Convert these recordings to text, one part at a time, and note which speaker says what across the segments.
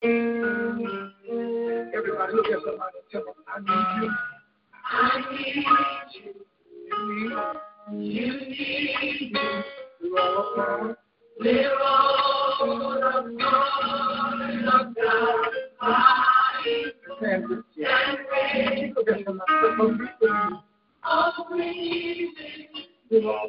Speaker 1: Everybody look at somebody tell I need you. We're all. Stand with you. Look at somebody, tell them, we believe. We're all.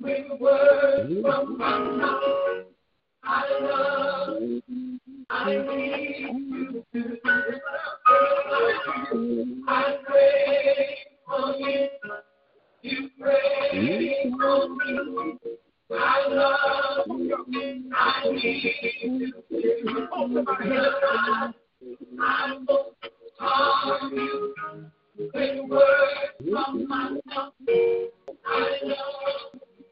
Speaker 1: bring words from my mouth. I love, I need you. I pray for you. You pray for me. I love, I need you. I will
Speaker 2: call you. Bring words from my mouth. I love.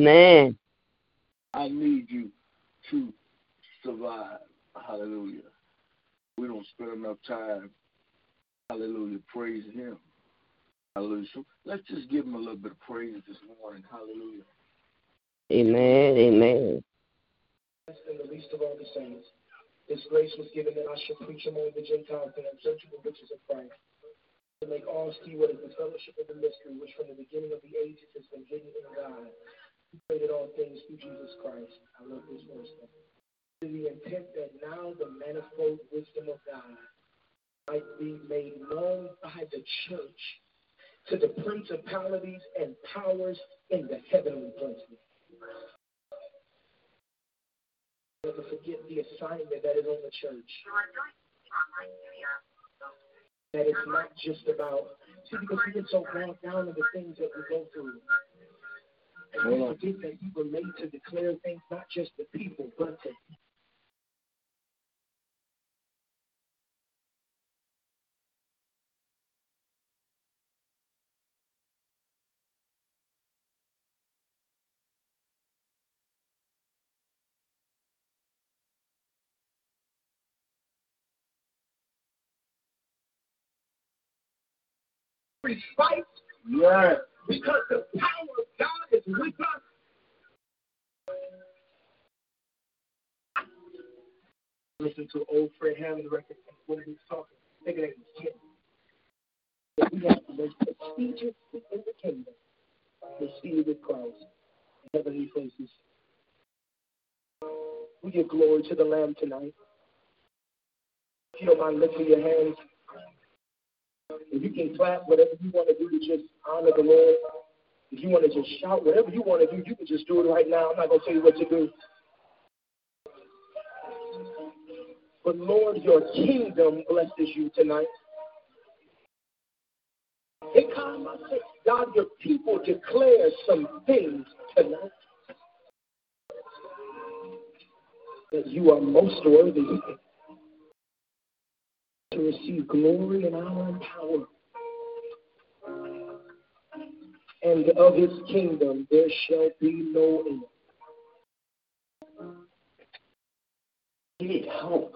Speaker 2: amen.
Speaker 3: I need you to survive. Hallelujah. We don't spend enough time, hallelujah, praising him. Hallelujah. So let's just give him a little bit of praise this morning. Hallelujah.
Speaker 2: Amen, amen.
Speaker 1: And the least of all the saints. This grace was given that I should preach among the Gentiles the unsearchable riches of Christ, to make all see what is the fellowship of the mystery, which from the beginning of the ages has been hidden in God, who created all things through Jesus Christ. I love this verse. To the intent that now the manifold wisdom of God might be made known by the church to the principalities and powers in the heavenly places. Never forget the assignment that is on the church. That it's not just about, see, because we get so bogged down in the things that we go through. And we forget that you were made to declare things not just to people, but to fight
Speaker 3: Yes.
Speaker 1: Because the power of God is with us. Listen to old Fred Hammond record when he was talking. Think of that was Jim. That we have the most prestigious seat in the kingdom. The seated with Christ. in Heavenly places. We give glory to the Lamb tonight. Don't mind lifting your hands, if you can clap, whatever you want to do to just honor the Lord. If you want to just shout, whatever you want to do, you can just do it right now. I'm not going to tell you what to do. But Lord, your kingdom blesses you tonight. God, your people declare some things tonight that you are most worthy to receive glory and honor and power. And of his kingdom there shall be no end. Need help.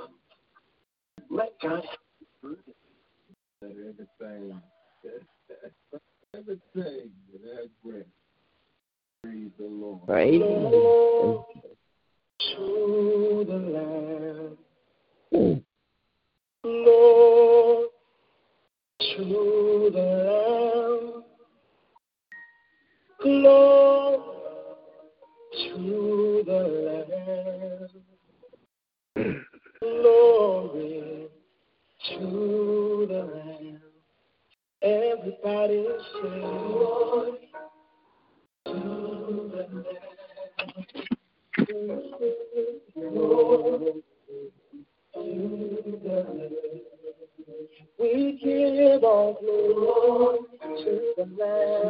Speaker 1: Let God
Speaker 3: Let everything, everything that has breath, praise the Lord.
Speaker 2: Praise
Speaker 1: Lord, to the Lamb. Lord, to the Lamb. Glory to the Lamb. Glory to the Lamb. Everybody. Glory to the Lamb. Glory we give all to the Lamb.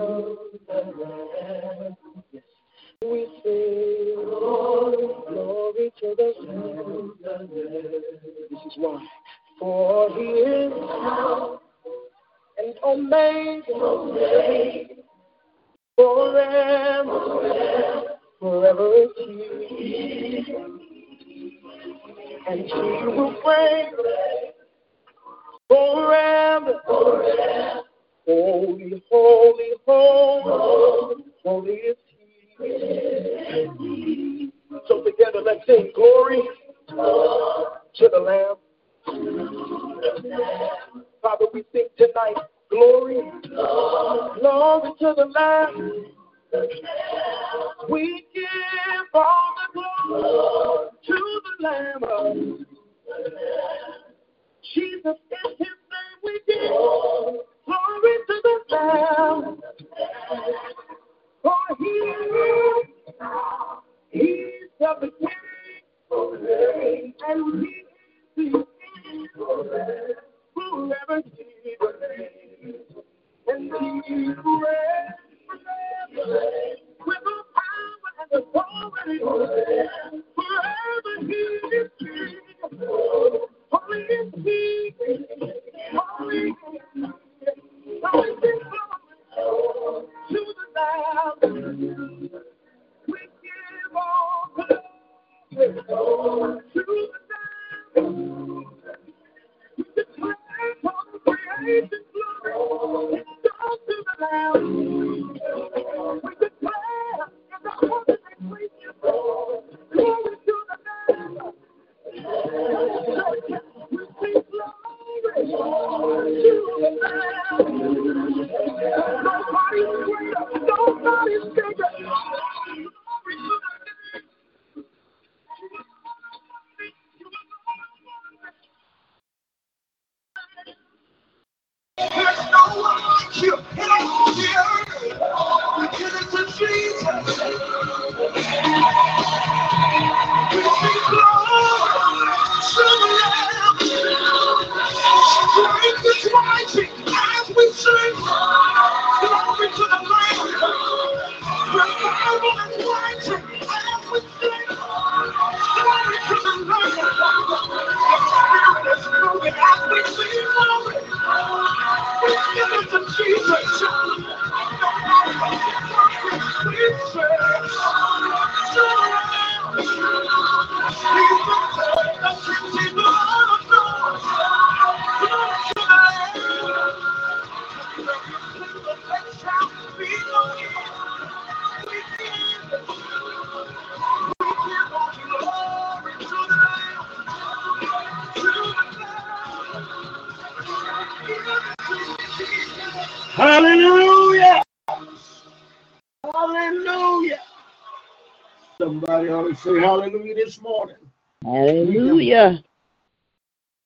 Speaker 1: Say hallelujah this morning
Speaker 2: Hallelujah.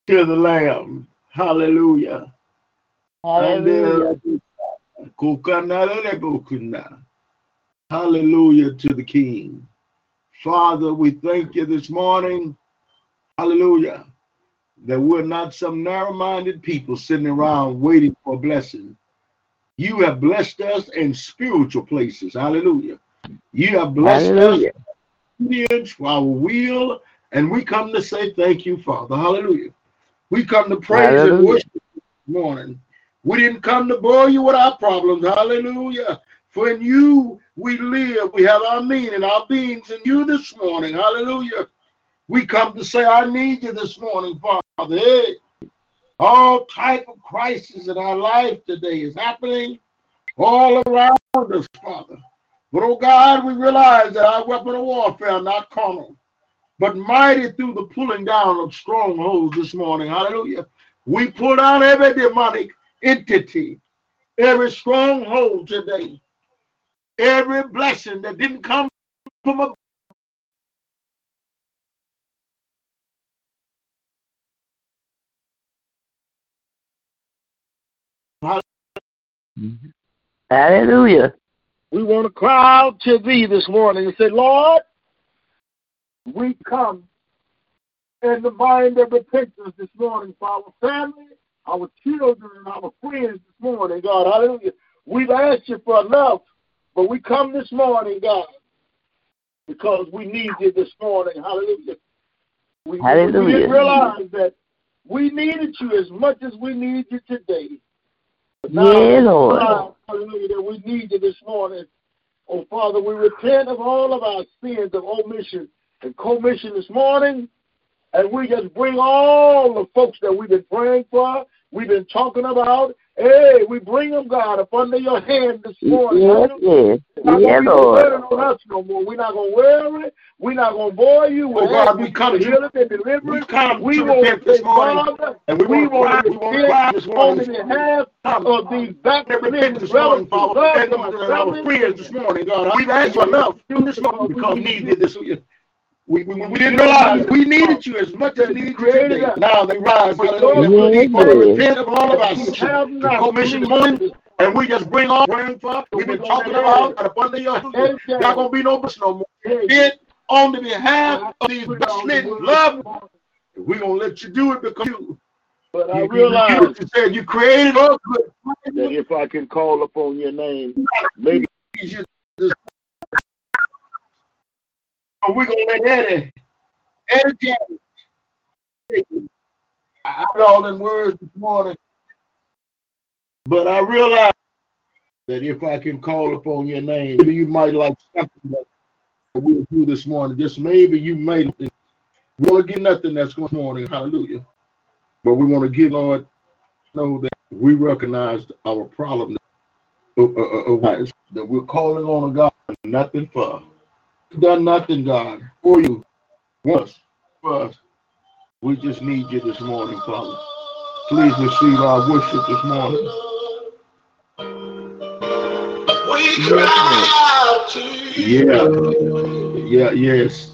Speaker 3: to the Lamb. Hallelujah.
Speaker 2: Hallelujah.
Speaker 4: Hallelujah to the King. Father, we thank you this morning. Hallelujah. That we're not some narrow minded people sitting around waiting for a blessing. You have blessed us in spiritual places. Hallelujah. You have blessed
Speaker 2: Hallelujah.
Speaker 4: us obedience for our will, and we come to say thank you, Father. Hallelujah. We come to praise and worship this morning. We didn't come to bore you with our problems. Hallelujah. For in you we live, we have our meaning, our beings in you this morning. Hallelujah. We come to say, I need you this morning, Father. Hey, all type of crisis in our life today is happening all around us, Father. But oh God, we realize that our weapon of warfare not carnal, but mighty through the pulling down of strongholds this morning. Hallelujah. We pull down every demonic entity, every stronghold today, every blessing that didn't come from above.
Speaker 2: Hallelujah.
Speaker 3: We want to cry out to thee this morning and say, Lord, we come in the mind of repentance this morning for our family, our children, and our friends this morning, God. Hallelujah. We've asked you for enough, but we come this morning, God, because we need you this morning. Hallelujah. We, we didn't realize that we needed you as much as we need you today.
Speaker 2: Yeah, Lord.
Speaker 3: Hallelujah, that we need you this morning. Oh, Father, we repent of all of our sins of omission and commission this morning. And we just bring all the folks that we've been praying for, we've been talking about. Hey, we bring them, God, up under your hand this morning.
Speaker 2: Yes,
Speaker 3: Hallelujah.
Speaker 2: yes.
Speaker 3: It's not
Speaker 2: Yeah,
Speaker 3: gonna be no
Speaker 2: Lord.
Speaker 3: on us no more. We're not gonna worry. We're not gonna bore you.
Speaker 4: Oh,
Speaker 3: We're
Speaker 4: God,
Speaker 3: asking
Speaker 4: we come
Speaker 3: for
Speaker 4: to-
Speaker 3: healing and
Speaker 4: We
Speaker 3: deliverance.
Speaker 4: come
Speaker 3: We
Speaker 4: to
Speaker 3: want
Speaker 4: repent this morning,
Speaker 3: Father,
Speaker 4: and we,
Speaker 3: we
Speaker 4: want
Speaker 3: want
Speaker 4: to
Speaker 3: to
Speaker 4: we want
Speaker 3: repent
Speaker 4: this
Speaker 3: on
Speaker 4: morning.
Speaker 3: behalf
Speaker 4: Come.
Speaker 3: of these
Speaker 4: And
Speaker 3: backslidden
Speaker 4: repent this morning
Speaker 3: relatives,
Speaker 4: for our
Speaker 3: loved
Speaker 4: family
Speaker 3: ones,
Speaker 4: our
Speaker 3: family
Speaker 4: this morning, God. We've asked for enough this morning because we needed this. We, we, we didn't realize we needed you as much as we needed you today. Now they rise, hallelujah.
Speaker 2: Yes,
Speaker 4: Father,
Speaker 2: yes.
Speaker 4: repent of all of our sins. The commission morning, and we just bring all praying for. We've been talking about and up under your hand. Not gonna be no bush no more. It on the behalf of these backslidden loved ones. We're gonna let you do it because you,
Speaker 3: But I
Speaker 4: you, you,
Speaker 3: realize
Speaker 4: you said you created us good.
Speaker 3: that if I can call upon your name, maybe
Speaker 4: So we're gonna let Eddie, Eddie James. I heard all them words this morning, but I realize that if I can call upon your name, you might like something that we'll do this morning. Just maybe you may. We want to get nothing that's going morning. Hallelujah. But we want to get Lord know that we recognize our problem uh, uh, uh, uh, that we're calling on a God nothing for. Done nothing, God, for you. Once for us. We just need you this morning, Father. Please receive our worship this morning.
Speaker 3: We cry to you. Yeah. Yeah, yes.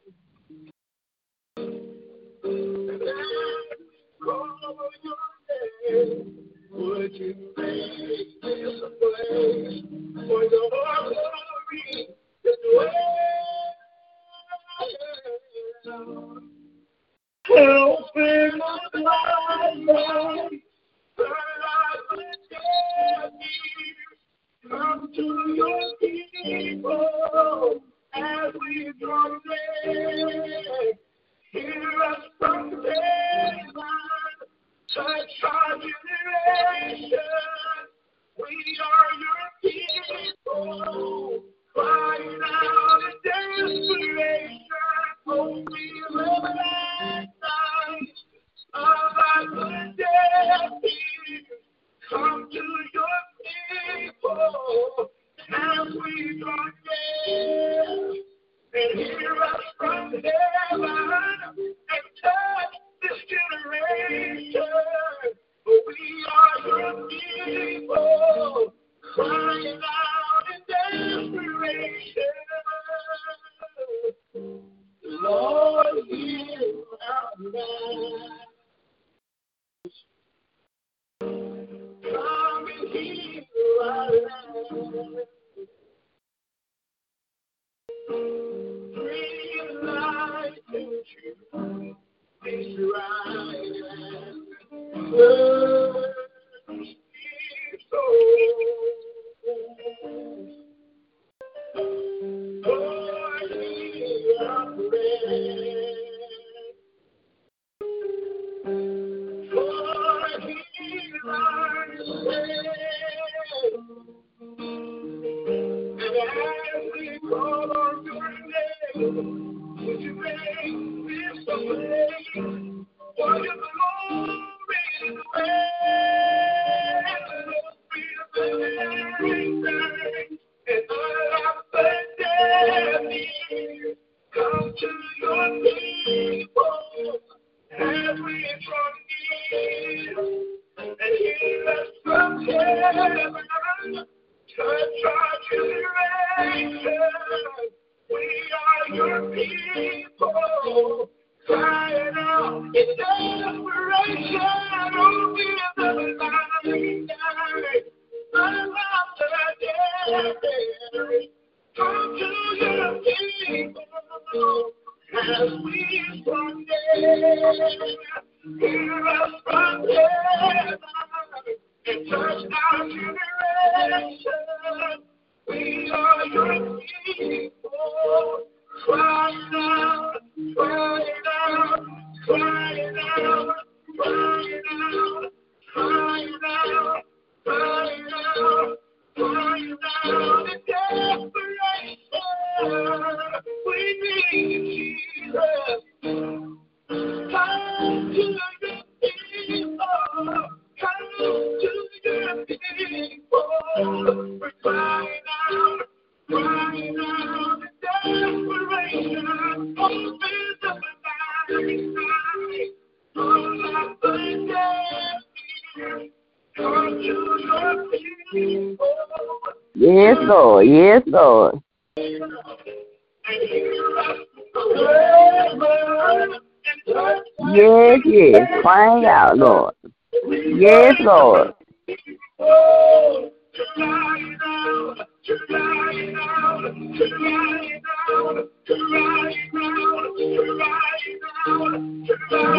Speaker 3: to your people as we draw near.
Speaker 2: Yes, Lord. Yes, Lord. Yes, yes. Find out, Lord. Yes, Lord.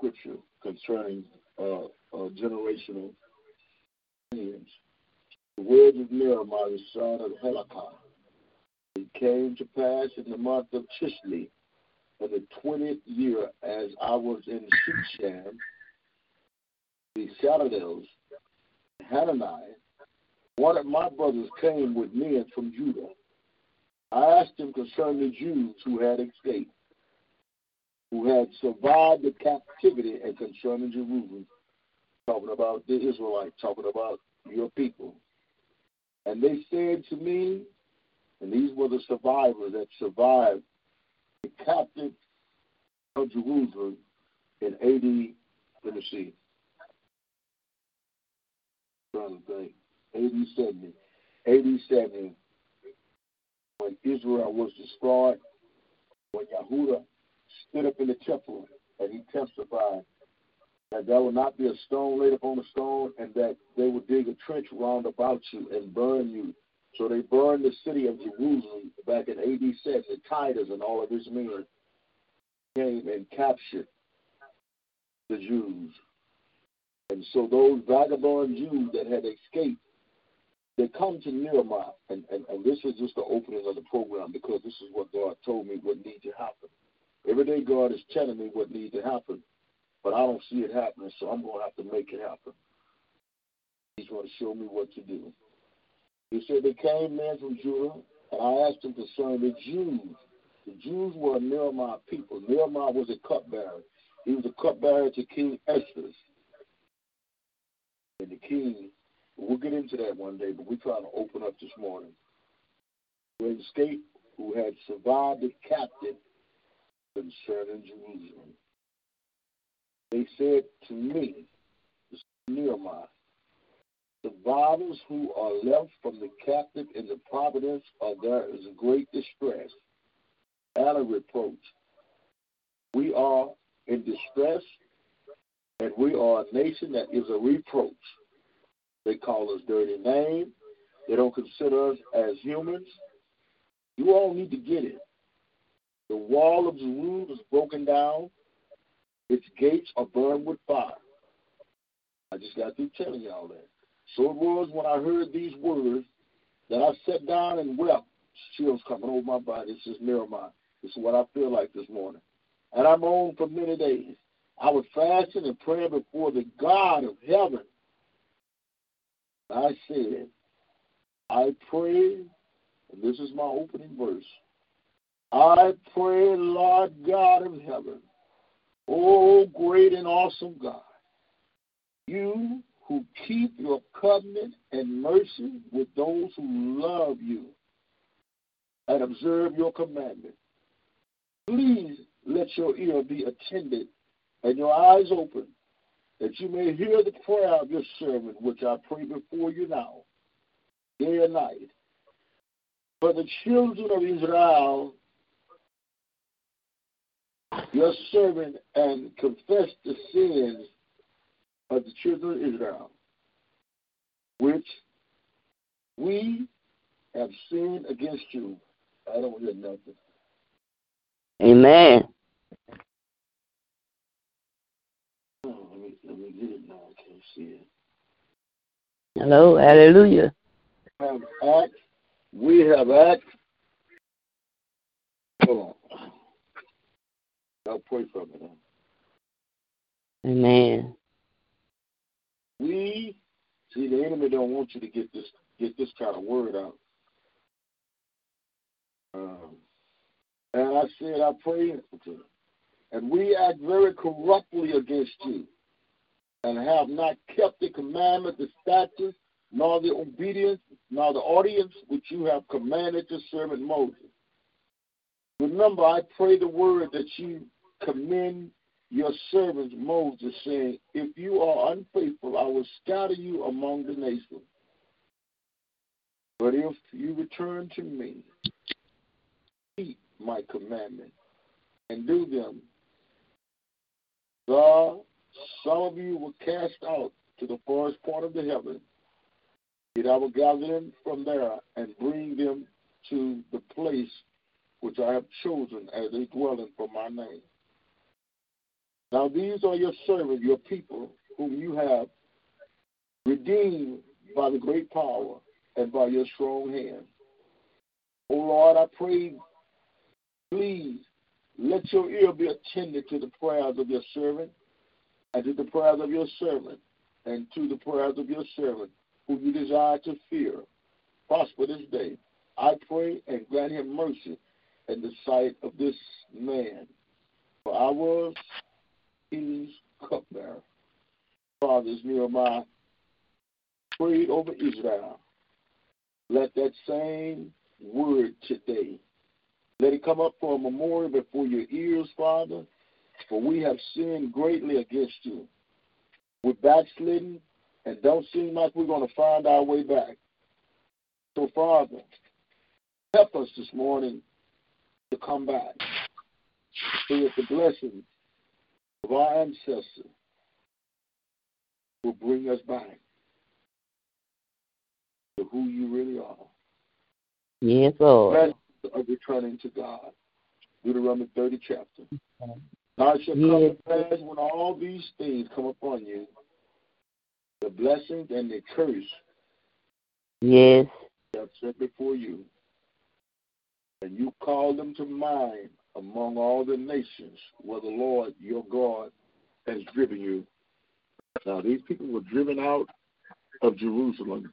Speaker 3: Scripture concerning uh, uh, generational sins. The words of Nehemiah, the son of Helikah. It came to pass in the month of Chislev, in the twentieth year, as I was in Shushan, the Saladels, Hananiah, one of my brothers came with men from Judah. I asked him concerning the Jews who had escaped, who had survived the captivity, and concerning Jerusalem, talking about the Israelites, talking about your people. And they said to me, and these were the survivors that survived the captive of Jerusalem in AD, let me see, trying to think, AD 70. AD 70, when Israel was destroyed, when Yahudah stood up in the temple and he testified that there will not be a stone laid upon a stone and that they would dig a trench round about you and burn you. So they burned the city of Jerusalem back in AD 70. Titus and all of his men came and captured the Jews. And so those vagabond Jews that had escaped, they come to Nehemiah. And, and, and this is just the opening of the program because this is what God told me what needs to happen. Every day God is telling me what needs to happen, but I don't see it happening, so I'm going to have to make it happen. He's going to show me what to do. He said they came men from Judah, and I asked him concerning the Jews. The Jews were Nehemiah people. Nehemiah was a cupbearer. He was a cupbearer to King Esther. And the king, we'll get into that one day, but we're trying to open up this morning. Who had escaped, who had survived the captive concerning Jerusalem. They said to me, Nehemiah, the survivors who are left from the captive in the providence of there is great distress and a reproach. We are in distress, and we are a nation that is a reproach. They call us dirty names. They don't consider us as humans. You all need to get it. The wall of Jerusalem is broken down. Its gates are burned with fire. I just got through telling y'all that. So it was when I heard these words that I sat down and wept. Chills coming over my body. It's just. This is what I feel like this morning. And I moaned for many days. I was fasting and praying before the God of heaven. I said, I pray, and this is my opening verse. I pray, Lord God of heaven, oh great and awesome God, you who keep your covenant and mercy with those who love you and observe your commandment. Please let your ear be attended and your eyes open, that you may hear the prayer of your servant, which I pray before you now, day and night. For the children of Israel, your servant, and confess the sins of the children of Israel, which we have sinned against you. I don't hear nothing.
Speaker 2: Amen.
Speaker 3: Oh, let me let me get it now. I can't see it.
Speaker 2: Hello. Hallelujah.
Speaker 3: Have act. We have act. Hold on. I'll pray for me now.
Speaker 2: Amen.
Speaker 3: We see the enemy don't want you to get this get this kind of word out. Um, and I said, I pray, and we act very corruptly against you, and have not kept the commandment, the statutes, nor the obedience, nor the audience which you have commanded your servant Moses. Remember, I pray the word that you commend
Speaker 4: your servant Moses, saying, If you are unfaithful, I will scatter you among the nations. But if you return to me, keep my commandments and do them, God, some of you will cast out to the farthest part of the heaven, yet I will gather them from there and bring them to the place which I have chosen as a dwelling for my name. Now these are your servants, your people, whom you have redeemed by the great power and by your strong hand. O Lord, I pray, please let your ear be attended to the prayers of your servant and to the prayers of your servant and to the prayers of your servant whom you desire to fear. Prosper this day. I pray and grant him mercy in the sight of this man. For I was his cupbearer. Fathers, Nehemiah prayed over Israel. Let that same word today, let it come up for a memorial before your ears, Father, for we have sinned greatly against you. We're backslidden and don't seem like we're going to find our way back. So, Father, help us this morning to come back so that the blessings of our ancestors will bring us back to who you really are.
Speaker 2: Yes, Lord.
Speaker 4: Blessed of returning to God. Deuteronomy 30 chapter. Now shall come
Speaker 2: Yes.
Speaker 4: to pass when all these things come upon you, the blessings and the curse
Speaker 2: Yes.
Speaker 4: have set before you, and you call them to mind among all the nations where the Lord your God has driven you. Now these people were driven out of Jerusalem.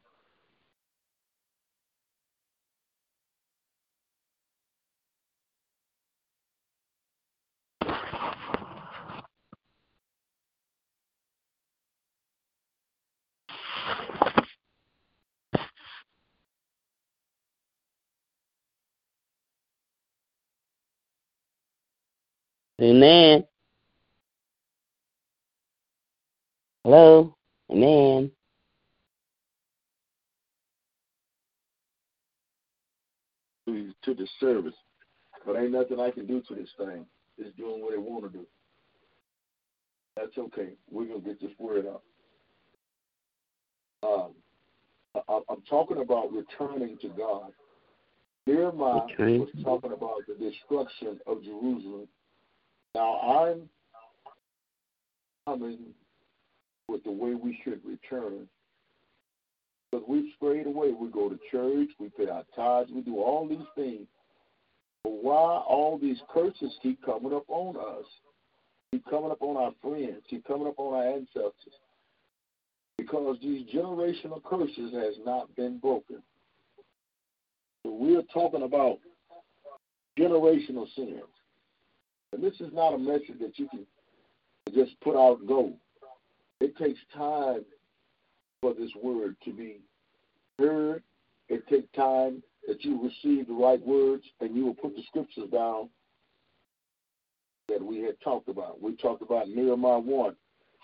Speaker 2: Amen. Hello. Amen.
Speaker 4: to, to the service. But ain't nothing I can do to this thing. It's doing what it want to do. That's okay. We're gonna get this word out. Um, I, I'm talking about returning to God. Nehemiah
Speaker 2: Returning
Speaker 4: was
Speaker 2: to
Speaker 4: talking about the destruction of Jerusalem. Now I'm coming with the way we should return. Because we've strayed away. We go to church, we pay our tithes, we do all these things. But why all these curses keep coming up on us? Keep coming up on our friends, keep coming up on our ancestors. Because these generational curses has not been broken. So we're talking about generational sins. And this is not a message that you can just put out and go. It takes time for this word to be heard. It takes time that you receive the right words and you will put the scriptures down that we had talked about. We talked about Nehemiah 1,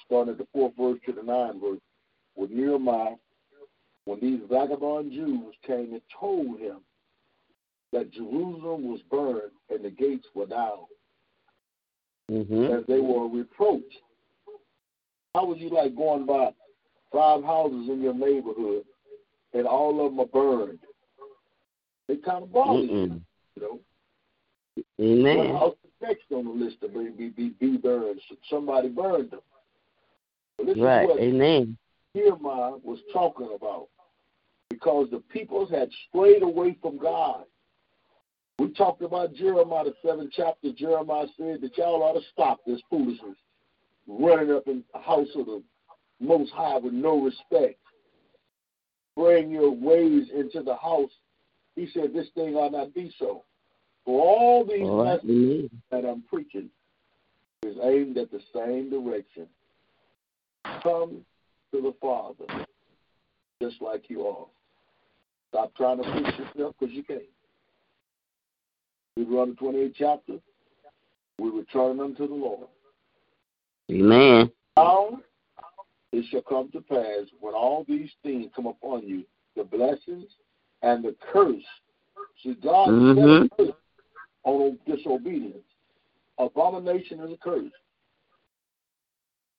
Speaker 4: starting at the fourth verse to the ninth verse, with Nehemiah, when these vagabond Jews came and told him that Jerusalem was burned and the gates were down,
Speaker 2: Mm-hmm.
Speaker 4: as they were reproached. How would you like going by five houses in your neighborhood and all of them are burned? It kind of bothers you, you know. What
Speaker 2: Amen.
Speaker 4: house is next on the list to be, be, be, burned? Somebody burned them. This
Speaker 2: Right.
Speaker 4: is what
Speaker 2: Amen.
Speaker 4: Nehemiah was talking about because the peoples had strayed away from God. We talked about Jeremiah, the seventh chapter. Jeremiah said that y'all ought to stop this foolishness, running up in the house of the Most High with no respect. Bring your ways into the house. He said this thing ought not be so. For all these
Speaker 2: All right.
Speaker 4: messages that I'm preaching is aimed at the same direction. Come to the Father, just like you are. Stop trying to fix yourself because you can't. The 28th chapter. We return unto the Lord.
Speaker 2: Amen.
Speaker 4: Now it shall come to pass when all these things come upon you, the blessings and the curse. See, God
Speaker 2: Mhm.
Speaker 4: a on disobedience. Abomination is a curse,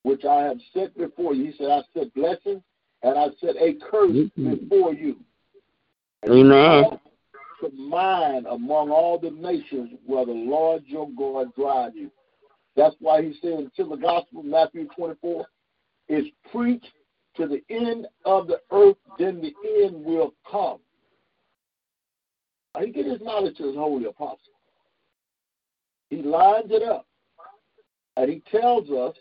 Speaker 4: which I have set before you. He said, I set blessings and I set a curse
Speaker 2: Mhm.
Speaker 4: before you. And
Speaker 2: Amen.
Speaker 4: To mine among all the nations where the Lord your God drive you. That's why he said until the gospel, Matthew 24, is preached to the end of the earth, then the end will come. Now, he get his knowledge to his holy apostle. He lines it up, and he tells us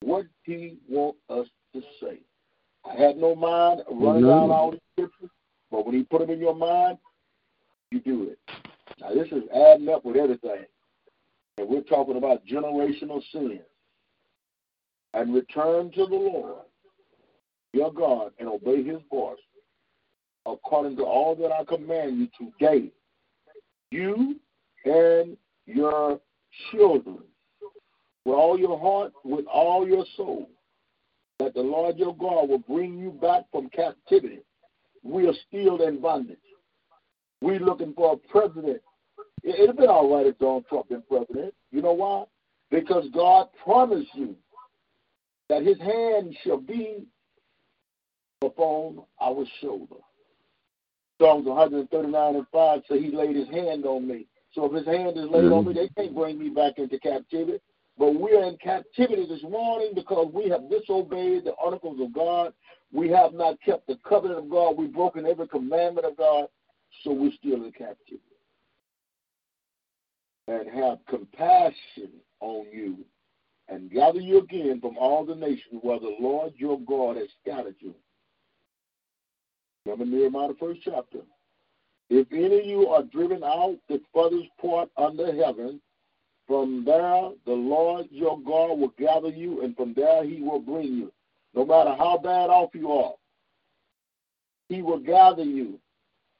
Speaker 4: what he wants us to say. I had no mind running
Speaker 2: Mhm.
Speaker 4: down all the scriptures, but when he put them in your mind, you do it. Now, this is adding up with everything. And we're talking about generational sin. And return to the Lord, your God, and obey his voice according to all that I command you today. You and your children, with all your heart, with all your soul, that the Lord your God will bring you back from captivity. We are still in bondage. We're looking for a president. It- It'd been all right if Donald Trump been president. You know why? Because God promised you that his hand shall be upon our shoulder. Psalms 139 and 5 say he laid his hand on me. So if his hand is laid on me, they can't bring me back into captivity. But we're in captivity this morning because we have disobeyed the articles of God. We have not kept the covenant of God. We've broken every commandment of God. So we're still in captivity. And have compassion on you and gather you again from all the nations where the Lord your God has scattered you. Remember Nehemiah, the first chapter. If any of you are driven out the furthest part under heaven, from there the Lord your God will gather you, and from there he will bring you. No matter how bad off you are, he will gather you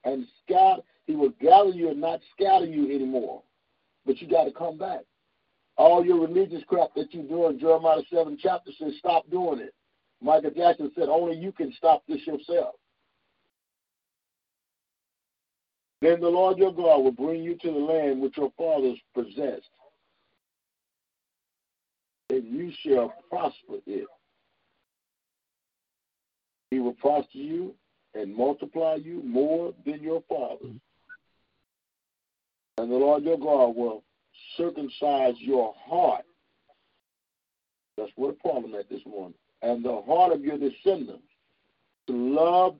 Speaker 4: and scatter. He will gather you and not scatter you anymore. But you got to come back. All your religious crap that you do in Jeremiah 7 chapter says stop doing it. Michael Jackson said only you can stop this yourself. Then the Lord your God will bring you to the land which your fathers possessed, and you shall prosper it. He will prosper you and multiply you more than your fathers. And the Lord your God will circumcise your heart. That's what a problem at this morning. And the heart of your descendants to love.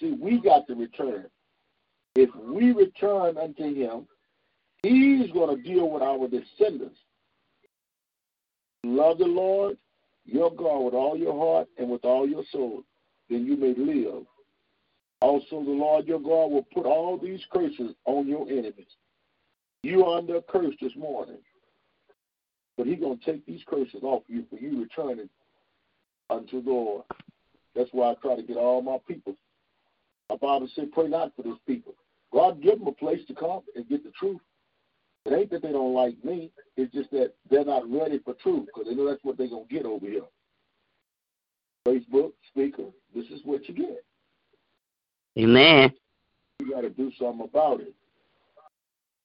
Speaker 4: See, we got to return. If we return unto him, he's going to deal with our descendants. Love the Lord your God with all your heart and with all your soul, then you may live. Also, the Lord your God will put all these curses on your enemies. You are under a curse this morning. But he's going to take these curses off you for you returning unto the Lord. That's why I try to get all my people. My Bible said, pray not for these people. God give them a place to come and get the truth. It ain't that they don't like me. It's just that they're not ready for truth because they know that's what they're going to get over here. Facebook, speaker, this is what you get.
Speaker 2: Amen.
Speaker 4: You got to do something about it.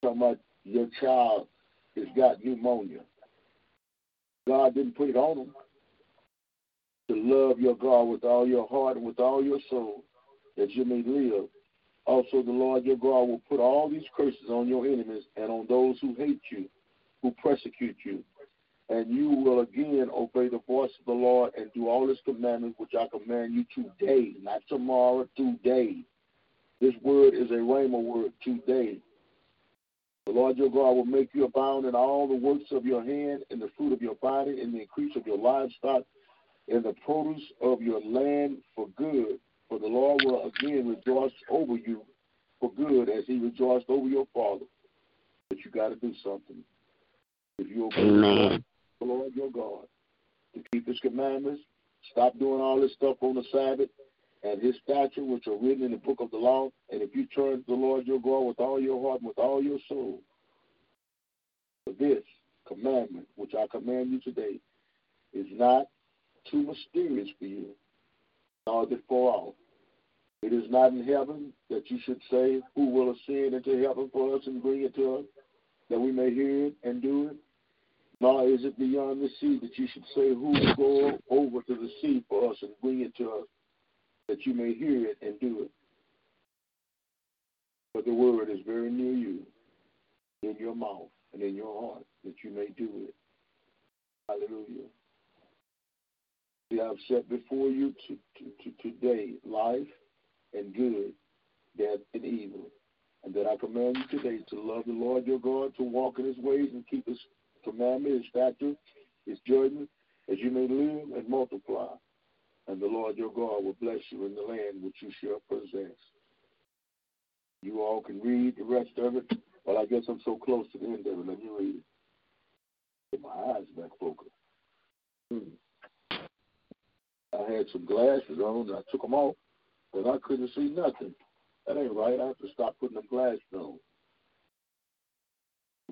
Speaker 4: Talking much your child has got pneumonia. God didn't put it on them to love your God with all your heart and with all your soul, that you may live. Also, the Lord your God will put all these curses on your enemies and on those who hate you, who persecute you. And you will again obey the voice of the Lord and do all his commandments which I command you today, not tomorrow, today. This word is a rhema word today. The Lord your God will make you abound in all the works of your hand, in the fruit of your body, in the increase of your livestock, in the produce of your land for good. For the Lord will again rejoice over you for good as he rejoiced over your father. But you got to do something. If you obey
Speaker 2: Amen.
Speaker 4: The Lord your God, to keep his commandments, stop doing all this stuff on the Sabbath, and his statutes which are written in the book of the law. And if you turn to the Lord your God with all your heart and with all your soul, for this commandment which I command you today, is not too mysterious for you, nor is it far off. It is not in heaven that you should say, Who will ascend into heaven for us and bring it to us, that we may hear it and do it? Nor is it beyond the sea that you should say, Who will go over to the sea for us and bring it to us, that you may hear it and do it? But the word is very near you, in your mouth and in your heart, that you may do it. Hallelujah. See, I've set before you to, to, to today life and good, death and evil. And that I command you today to love the Lord your God, to walk in his ways and keep his commandment, his statute, his judgment, as you may live and multiply. And the Lord your God will bless you in the land which you shall possess. You all can read the rest of it, but I guess I'm so close to the end of it. Let me read it. Get my eyes back focused. Hmm. I had some glasses on, and I took them off, but I couldn't see nothing. That ain't right. I have to stop putting them glasses on.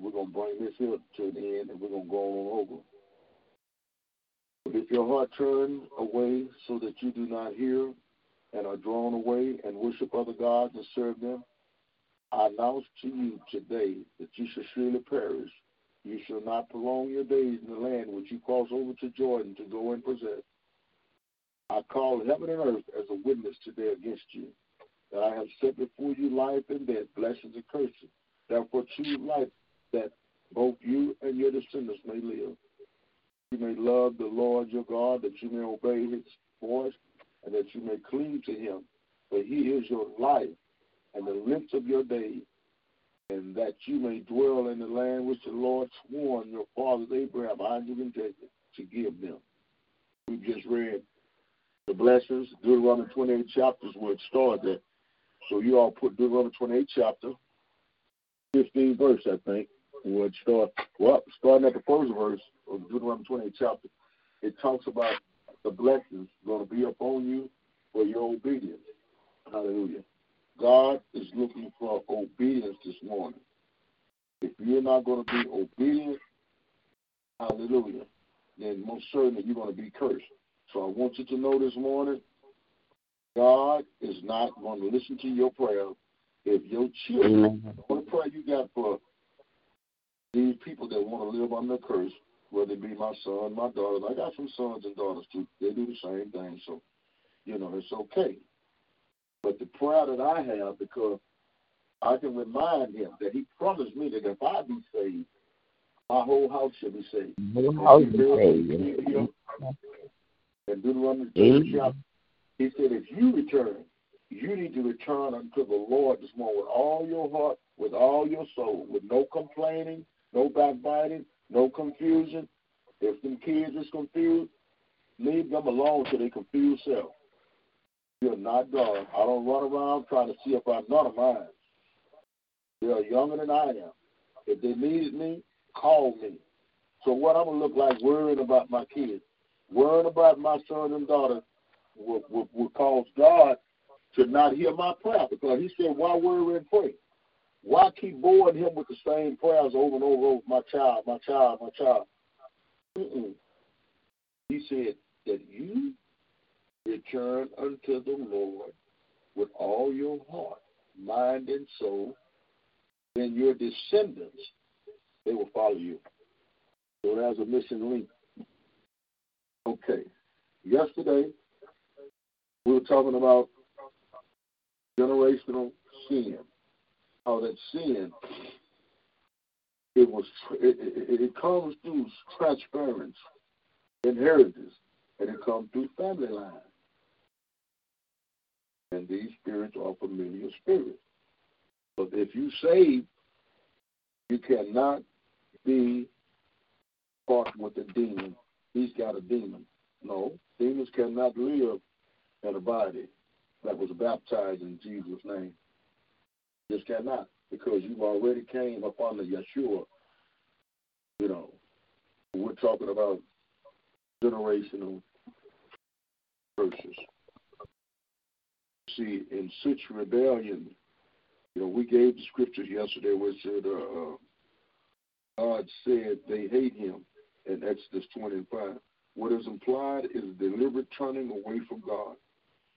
Speaker 4: We're going to bring this here to an end, and we're going to go on over. But if your heart turn away so that you do not hear and are drawn away and worship other gods and serve them, I announce to you today that you shall surely perish. You shall not prolong your days in the land which you cross over to Jordan to go and possess. I call heaven and earth as a witness today against you, that I have set before you life and death, blessings and curses. Therefore choose life that both you and your descendants may live. You may love the Lord your God, that you may obey his voice, and that you may cling to him. For he is your life and the length of your days, and that you may dwell in the land which the Lord swore your fathers Abraham, Isaac, and Jacob to give them. We've just read the blessings, Deuteronomy 28 chapters where it started. So you all put Deuteronomy 28 chapter, 15 verse, I think, it starts. Well, starting at the first verse of Deuteronomy 28 chapter, it talks about the blessings going to be upon you for your obedience. Hallelujah. God is looking for obedience this morning. If you're not going to be obedient, hallelujah, then most certainly you're going to be cursed. So I want you to know this morning, God is not going to listen to your prayer if your children, what prayer you got for these people that want to live under curse, whether it be my son, my daughters. I got some sons and daughters too. They do the same thing. So, you know, it's okay. But the prayer that I have, because I can remind him that he promised me that if I be saved, my whole house shall be saved.
Speaker 2: Whole house be saved.
Speaker 4: And Deuteronomy 30 chapter, he said, if you return, you need to return unto the Lord this morning with all your heart, with all your soul, with no complaining, no backbiting, no confusion. If them kids is confused, leave them alone till they confuse self. You're not God. I don't run around trying to see if I'm not of mine. They are younger than I am. If they needed me, call me. So what I'm gonna look like worrying about my kids, worrying about my son and daughter will, will, will cause God to not hear my prayer because he said, Why worry and pray? Why keep boring him with the same prayers over and over, over my child, my child, my child? Mm-mm. He said that you return unto the Lord with all your heart, mind, and soul, then your descendants, they will follow you. So there's a missing link. Okay. Yesterday, we were talking about generational sin. How that sin, it was it, it, it comes through transference, inheritance, and it comes through family line. And these spirits are familiar spirits. But if you save, you cannot be part with a demon. He's got a demon. No, demons cannot live in a body that was baptized in Jesus' name. Just cannot, because you've already came upon the Yeshua. You know, we're talking about generational curses. See, in such rebellion, you know, we gave the scriptures yesterday where it said, uh, God said they hate him in Exodus 25. what is implied is deliberate turning away from God.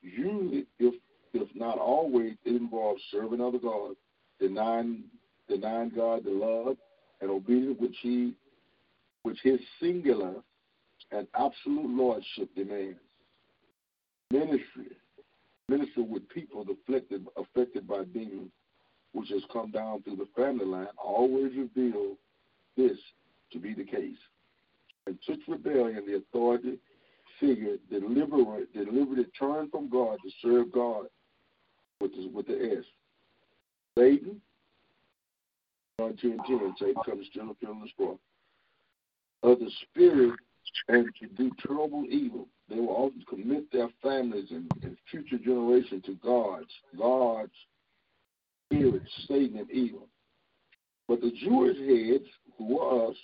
Speaker 4: Usually, if if not always, it involves serving other gods, denying denying God the love and obedience which he which his singular and absolute lordship demands. Ministry, minister with people afflicted affected by demons, which has come down through the family line, always reveal this to be the case. And such rebellion, the authority figure deliberate, deliberately turned from God to serve God with the, with the S. Satan, John 10 10, Satan comes to kill and destroy. Of the spirit and to do terrible evil. They will often commit their families and, and future generations to God's, God's spirit, Satan, and evil. But the Jewish heads, who were us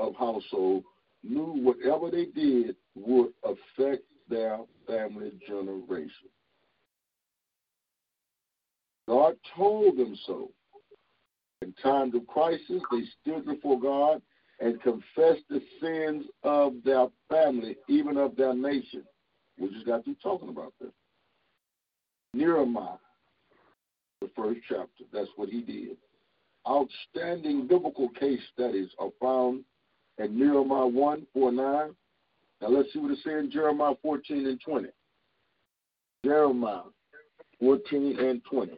Speaker 4: of household, knew whatever they did would affect their family generation. God told them so. In times of crisis, they stood before God and confessed the sins of their family, even of their nation. We just got through talking about this. Nehemiah, the first chapter, that's what he did. Outstanding biblical case studies are found in Nehemiah 1, 4, 9. Now let's see what it says in Jeremiah 14 and 20. Jeremiah 14 and 20.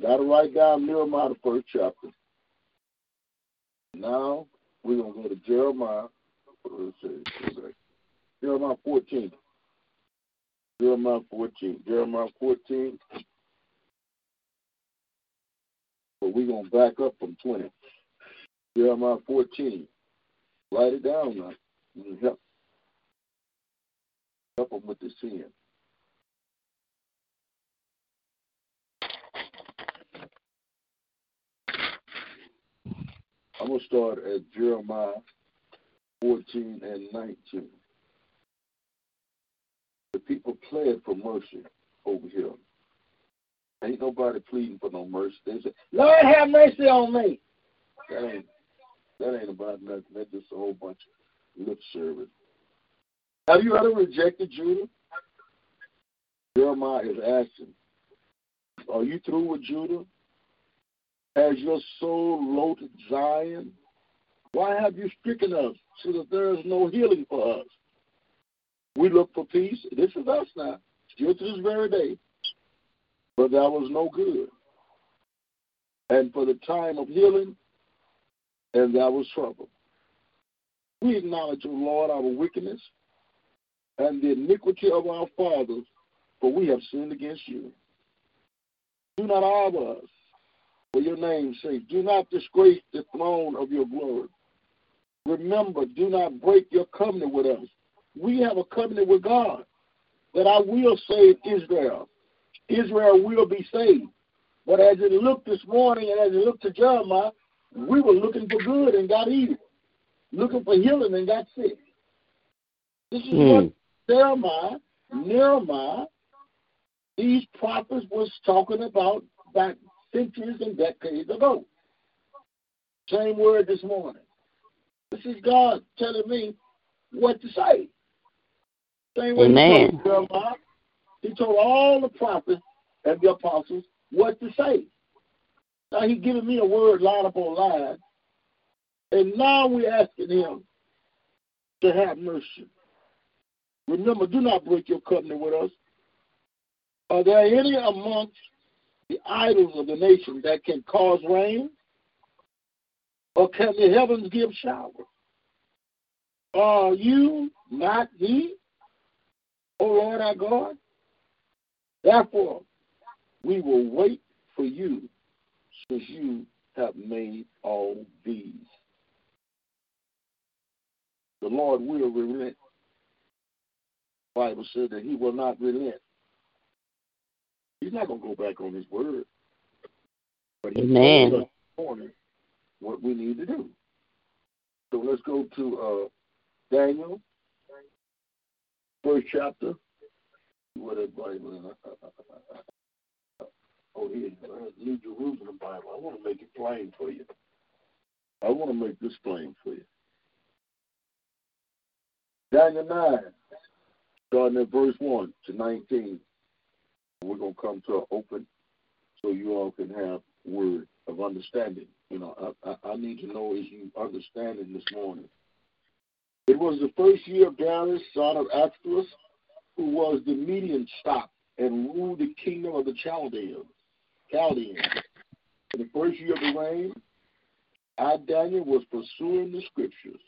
Speaker 4: Got to write down Nehemiah, the first chapter. Now we're going to go to Jeremiah. Jeremiah 14. Jeremiah 14. Jeremiah 14. But we're going to back up from 20. Jeremiah 14. Write it down now. Help, help them with the sin. I'm going to start at Jeremiah 14 and 19. The people pled for mercy over here. Ain't nobody pleading for no mercy. They say, Lord, have mercy on me. That ain't, that ain't about nothing. That's just a whole bunch of lip service. Have you ever rejected Judah? Jeremiah is asking, Are you through with Judah? Has your soul loathed Zion? Why have you stricken us so that there is no healing for us? We look for peace. This is us now, still to this very day. But that was no good. And for the time of healing, and that was trouble. We acknowledge, O Lord, our wickedness and the iniquity of our fathers, for we have sinned against you. Do not harbor us for your name's sake. Do not disgrace the throne of your glory. Remember, do not break your covenant with us. We have a covenant with God that I will save Israel. Israel will be saved. But as it looked this morning and as it looked to Jeremiah, we were looking for good and got evil, looking for healing and got sick. This is mm. what Jeremiah, Nehemiah, these prophets was talking about back centuries and decades ago. Same word this morning. This is God telling me what to say. Same way Amen. he told Jeremiah. He told all the prophets and the apostles what to say. Now he's giving me a word line upon line. And now we're asking him to have mercy. Remember, do not break your covenant with us. Are there any amongst the idols of the nation that can cause rain? Or can the heavens give showers? Are you not he, O Lord our God? Therefore, we will wait for you since you have made all these. The Lord will relent. The Bible said that he will not relent He's not going to go back on his word. But he
Speaker 2: Amen.
Speaker 4: told us morning what we need to do. So let's go to uh, Daniel, first chapter. What is Bible? Oh, here, New Jerusalem Bible. I want to make it plain for you. I want to make this plain for you. Daniel 9, starting at verse 1 to 19. We're going to come to an open so you all can have word of understanding. You know, I, I, I need to know is you understanding this morning. It was the first year of Darius, son of Ahasuerus, who was the median stop and ruled the kingdom of the Chaldeans. Chaldeans. In the first year of the reign, I, Daniel, was pursuing the scriptures,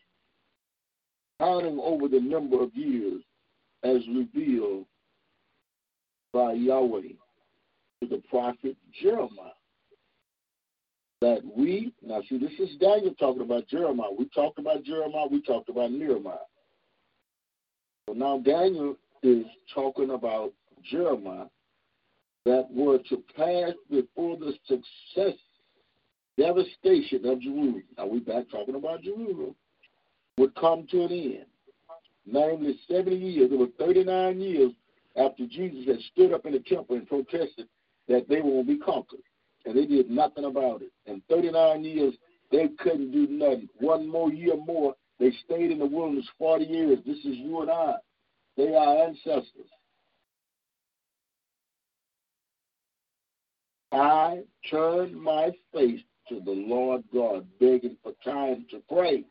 Speaker 4: counting over the number of years as revealed by Yahweh to the prophet Jeremiah. That we, now see, this is Daniel talking about Jeremiah. We talked about Jeremiah, we talked about Nehemiah. So now Daniel is talking about Jeremiah that were to pass before the success, devastation of Jerusalem. Now we back talking about Jerusalem would come to an end. Namely, 70 years. It was 39 years after Jesus had stood up in the temple and protested that they will be conquered. And they did nothing about it. And 39 years, they couldn't do nothing. One more year more, they stayed in the wilderness 40 years. This is you and I. They are ancestors. I turned my face to the Lord God, begging for time to pray,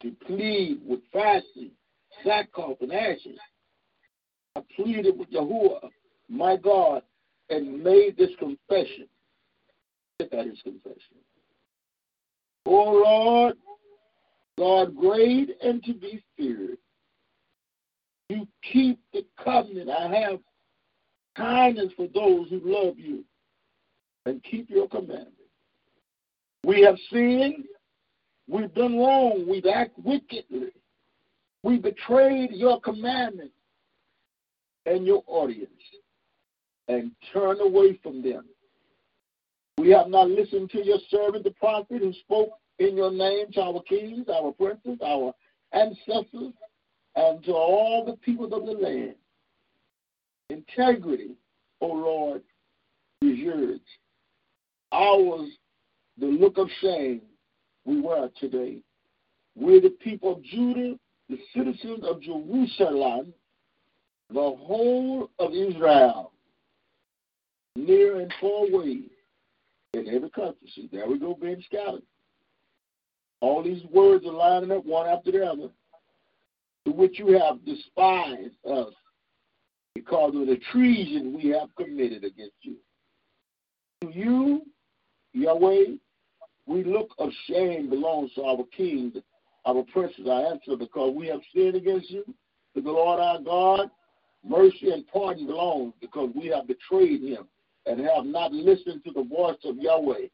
Speaker 4: to plead with fasting, sackcloth, and ashes. I pleaded with Yahuwah, my God, and made this confession. Look at his confession. O Lord, God great and to be feared. You keep the covenant. I have kindness for those who love you and keep your commandments. We have sinned. We've done wrong. We've acted wickedly. We betrayed your commandments and your audience and turn away from them. We have not listened to your servant, the prophet, who spoke in your name to our kings, our princes, our ancestors, and to all the people of the land. Integrity, O Lord, is yours. Ours, the look of shame we wear today. We're the people of Judah, the citizens of Jerusalem, the whole of Israel, near and far away, in every country. See, there we go, being scattered. All these words are lining up one after the other, to which you have despised us because of the treason we have committed against you. To you, Yahweh, we look of shame belongs to our kings, our princes, our ancestors, because we have sinned against you. To the Lord our God, mercy and pardon belongs because we have betrayed him and have not listened to the voice of Yahweh,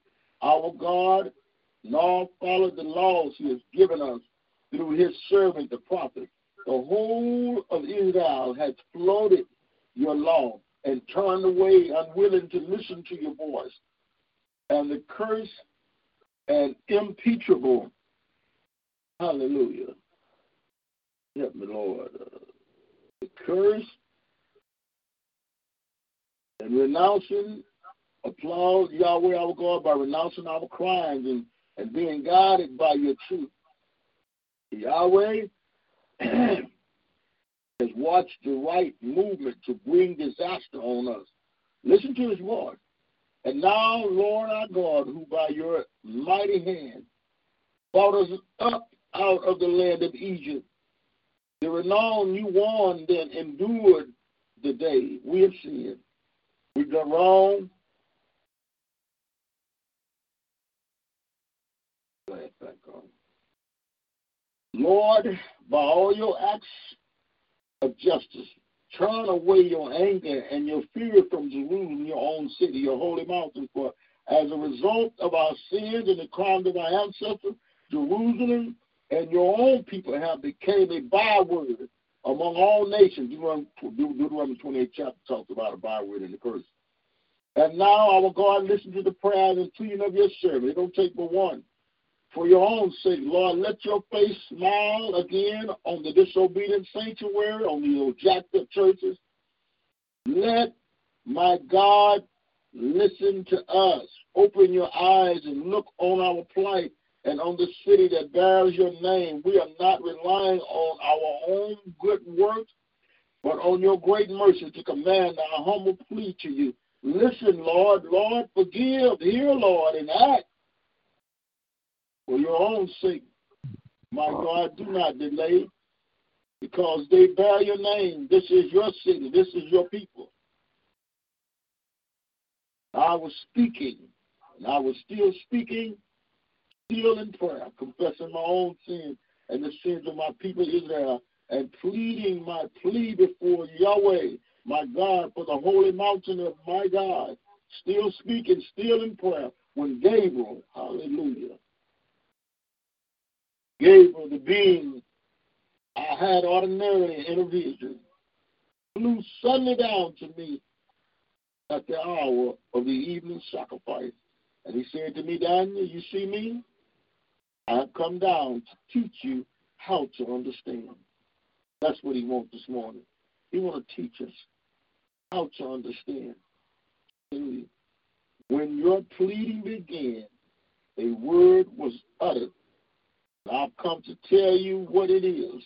Speaker 4: our God, nor followed the laws he has given us through his servant, the prophet. The whole of Israel has floated your law and turned away, unwilling to listen to your voice. And the curse and impeachable, hallelujah, help me, Lord, the curse and renouncing, applaud Yahweh our God by renouncing our crimes and, and being guided by your truth. Yahweh has watched the right movement to bring disaster on us. Listen to his word. And now, Lord our God, who by your mighty hand brought us up out of the land of Egypt, the renown you won then endured the day we have sinned. We've done wrong. Lord, by all your acts of justice, turn away your anger and your fear from Jerusalem, your own city, your holy mountain. For as a result of our sins and the crimes of our ancestors, Jerusalem and your own people have become a byword among all nations. Deuteronomy 28 chapter talks about a byword in the curse. And now, our God, listen to the prayers and pleading of your servant. It don't take but one. For your own sake, Lord, let your face smile again on the disobedient sanctuary, on the jacked up churches. Let my God listen to us. Open your eyes and look on our plight and on the city that bears your name. We are not relying on our own good works, but on your great mercy to command our humble plea to you. Listen, Lord, Lord, forgive, hear, Lord, and act for your own sake. My God, do not delay because they bear your name. This is your city, this is your people. I was speaking, and I was still speaking, still in prayer, confessing my own sins and the sins of my people Israel, and pleading my plea before Yahweh, my God, for the holy mountain of my God. Still speaking, still in prayer, when Gabriel, hallelujah, Gabriel, the being I had ordinarily in a vision, flew suddenly down to me at the hour of the evening sacrifice. And he said to me, Daniel, you see me? I have come down to teach you how to understand. That's what he wants this morning. He wants to teach us how to understand. When your pleading began, a word was uttered. I've come to tell you what it is.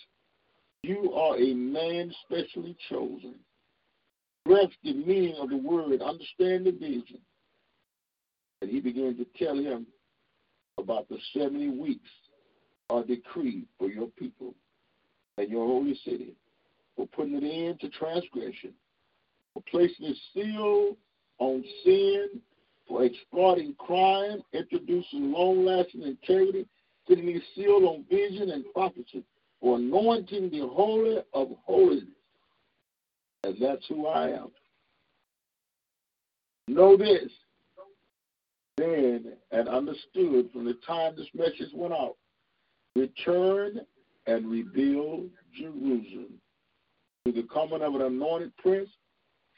Speaker 4: You are a man specially chosen grasp the meaning of the word, understand the vision. And he began to tell him about the 70 weeks are decreed for your people and your holy city, for putting an end to transgression, for placing a seal on sin, for exploiting crime, introducing long lasting integrity, putting a seal on vision and prophecy, for anointing the holy of holiness and that's who I am. Know this, then, and understood from the time this message went out. Return and rebuild Jerusalem. To the coming of an anointed prince,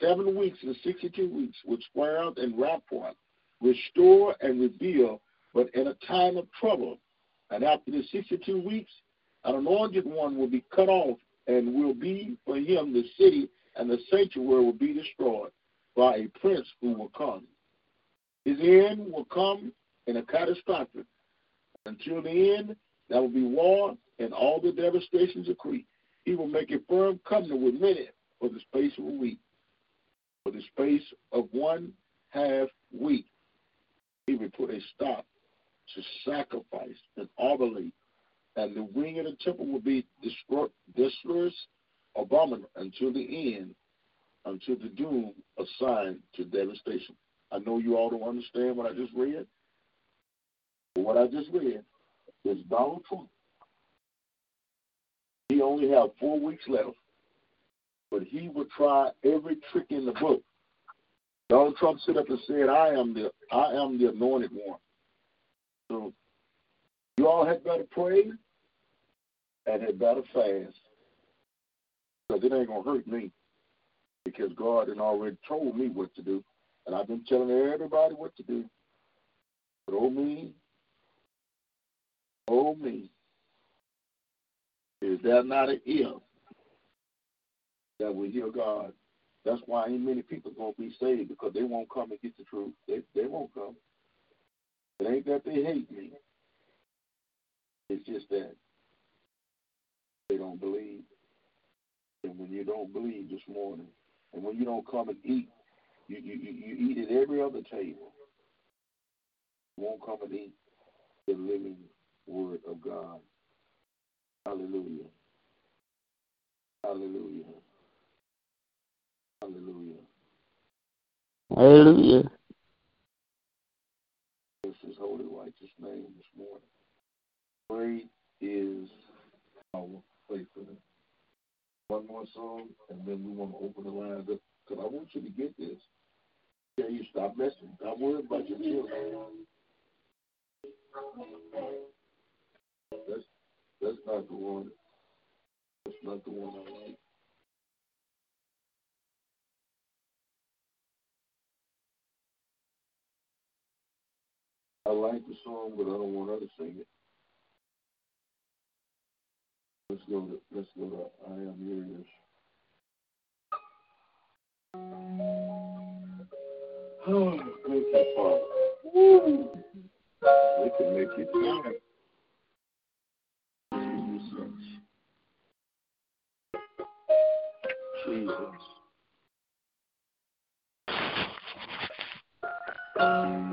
Speaker 4: seven weeks and 62 weeks would square out and rapport, restore and rebuild, but in a time of trouble. And after the 62 weeks, an anointed one will be cut off and will be for him the city and the sanctuary will be destroyed by a prince who will come. His end will come in a catastrophe. Until the end, there will be war and all the devastations of. He will make a firm covenant with many for the space of a week. For the space of one half week, he will put a stop to sacrifice and obsolete, and the wing of the temple will be destroyed, abominable until the end, until the doom assigned to devastation. I know you all don't understand what I just read. But what I just read is Donald Trump. He only have four weeks left, but he will try every trick in the book. Donald Trump stood up and said, "I am the I am the anointed one." So you all had better pray and had better fast because it ain't gonna hurt me because God had already told me what to do, and I've been telling everybody what to do. But oh me, oh me, is there not an if that will hear God? That's why ain't many people gonna be saved because they won't come and get the truth. They they won't come. It ain't that they hate me. It's just that they don't believe. And when you don't believe this morning, and when you don't come and eat, you, you, you eat at every other table. You won't come and eat the living word of God. Hallelujah. Hallelujah. Hallelujah.
Speaker 2: Hallelujah.
Speaker 4: This is holy righteous name this morning. Great is our faithfulness one more song, and then we want to open the lines up. Because I want you to get this. Tell you stop messing. Stop worrying about your children. That's that's not the one. That's not the one I like. I like the song, but I don't want her to sing it. Let's go to let's go to I am yours. Oh, thank you, Father. Woo. Can make you. Jesus. Jesus. Thank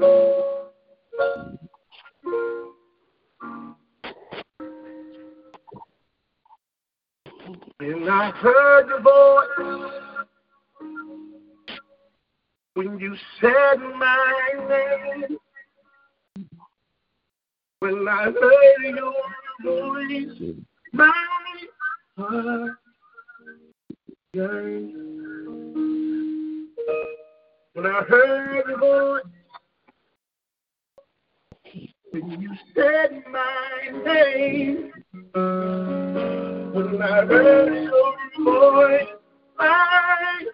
Speaker 4: you.
Speaker 3: And I heard your voice when you said my name. When I heard your voice, my heart yearned. When I heard your voice, when you said my name. When I heard your voice, my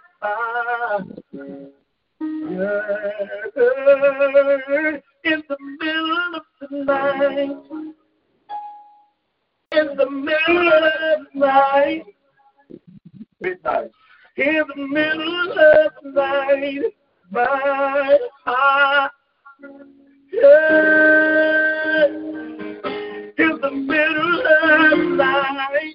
Speaker 3: yearned. In the middle of the night, in the middle of the night,
Speaker 4: Midnight.
Speaker 3: in the middle of the night, my heart yearned. In the middle of the night,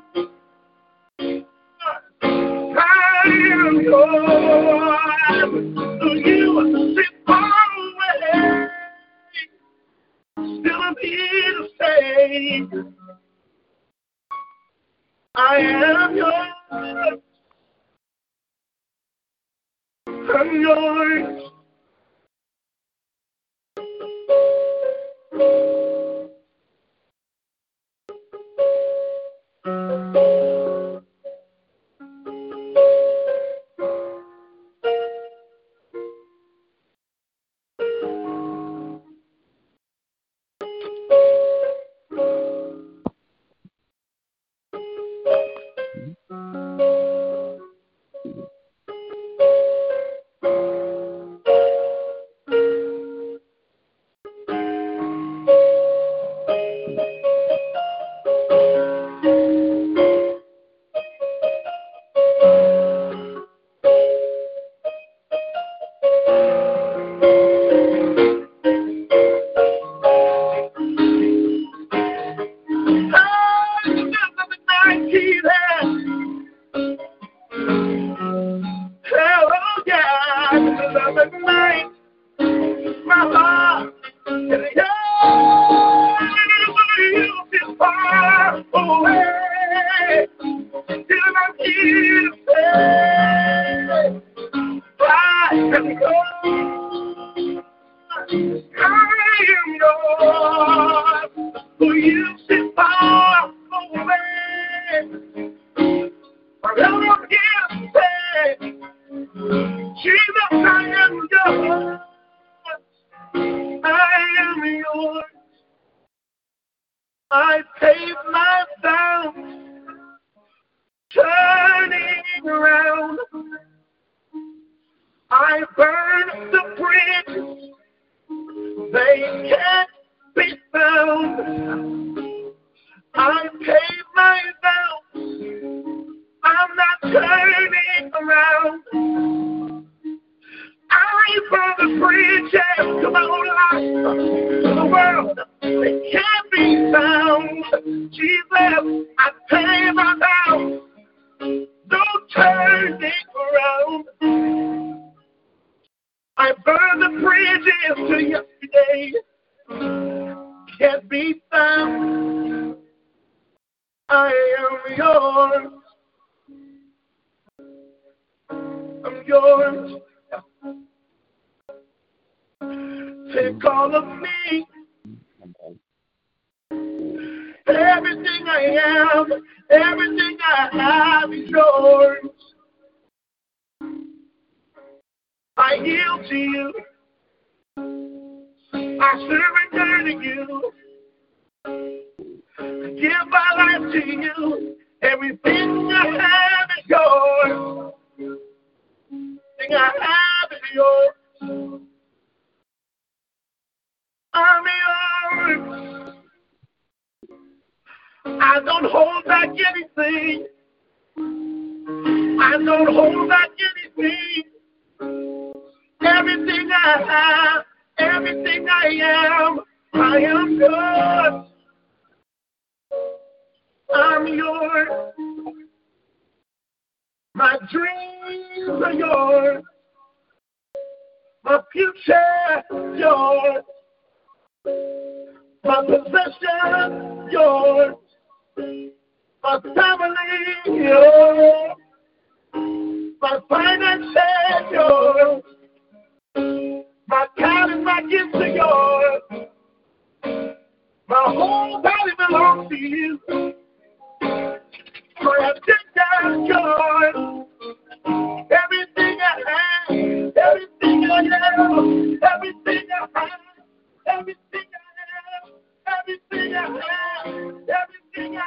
Speaker 3: I am yours. I'm yours. I don't hold back anything. Everything I have, everything I am, I am yours. I'm yours. My dreams are yours. My future, yours. My possession, yours. My family, yours. My finances, yours. My talent, my gifts are yours. My whole body belongs to you. My agenda, yours. Everything I have, everything I am, everything I have, everything I have, everything I have, everything I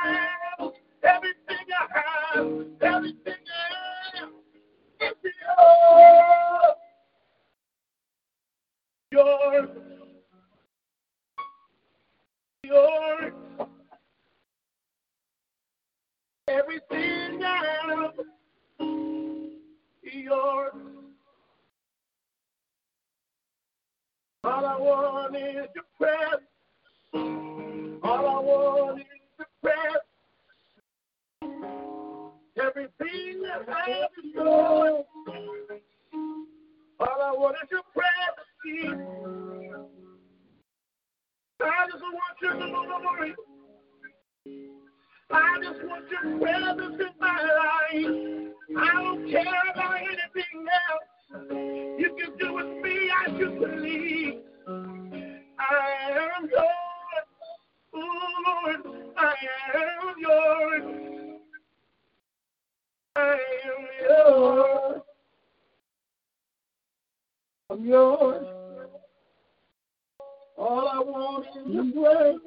Speaker 3: have, everything I have, everything I yours. Yours. Everything have, yours. All I want is your presence. All I want is your presence. Everything that I have is yours. All I want is your presence. I just want your glory. I just want your presence in my life. I don't care about anything else. You can do with me as you believe. I am yours. Oh Lord, I am yours. I am yours. I'm yours. All I want is your presence.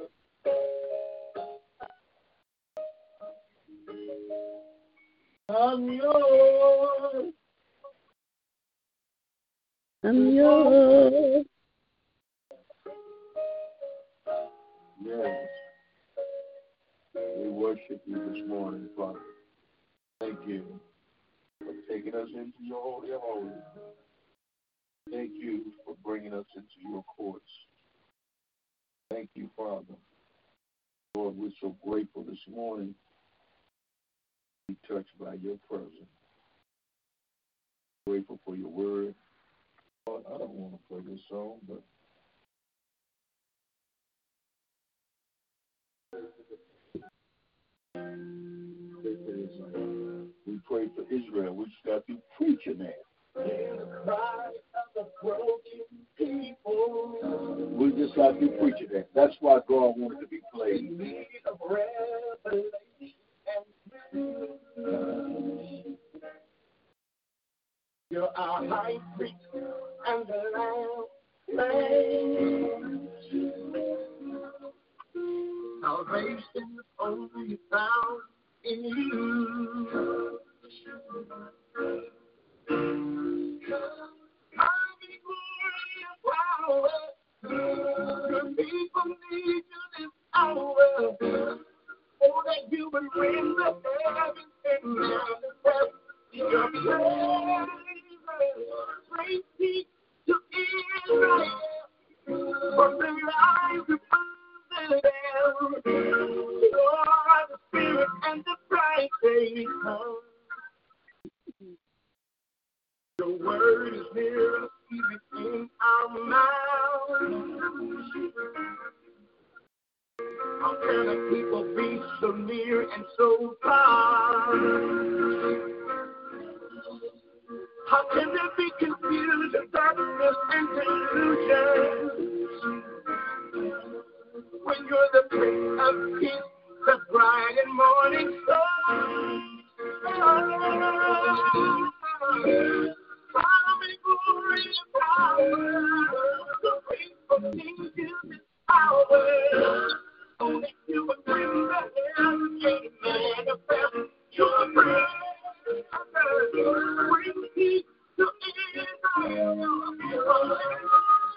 Speaker 3: I'm yours.
Speaker 2: I'm yours.
Speaker 4: Yes. We worship you this morning, Father. Thank you for taking us into your holy of holies. Thank you for bringing us into your courts. Thank you, Father. Lord, we're so grateful this morning to be touched by your presence. Grateful for your word. Lord, I don't want to play this song, but we pray for Israel. We just got to be preaching that. We just got to preaching that. That's why God wanted to be played.
Speaker 3: You're our high priest and the lamb. Salvation only found in you. People need you this hour. That you would the heavens and your presence. Bring peace to Israel. From the lives of them. You are the spirit and the bright day. Your word is near us, even in our mouths. How can a people be so near and so far? How can there be confusion, darkness, and delusion? When you're the Prince of Peace, the bright and morning star. Power and glory and power. The people need you this hour. Only you would bring the heaven and manifest your presence. Bring peace to Israel.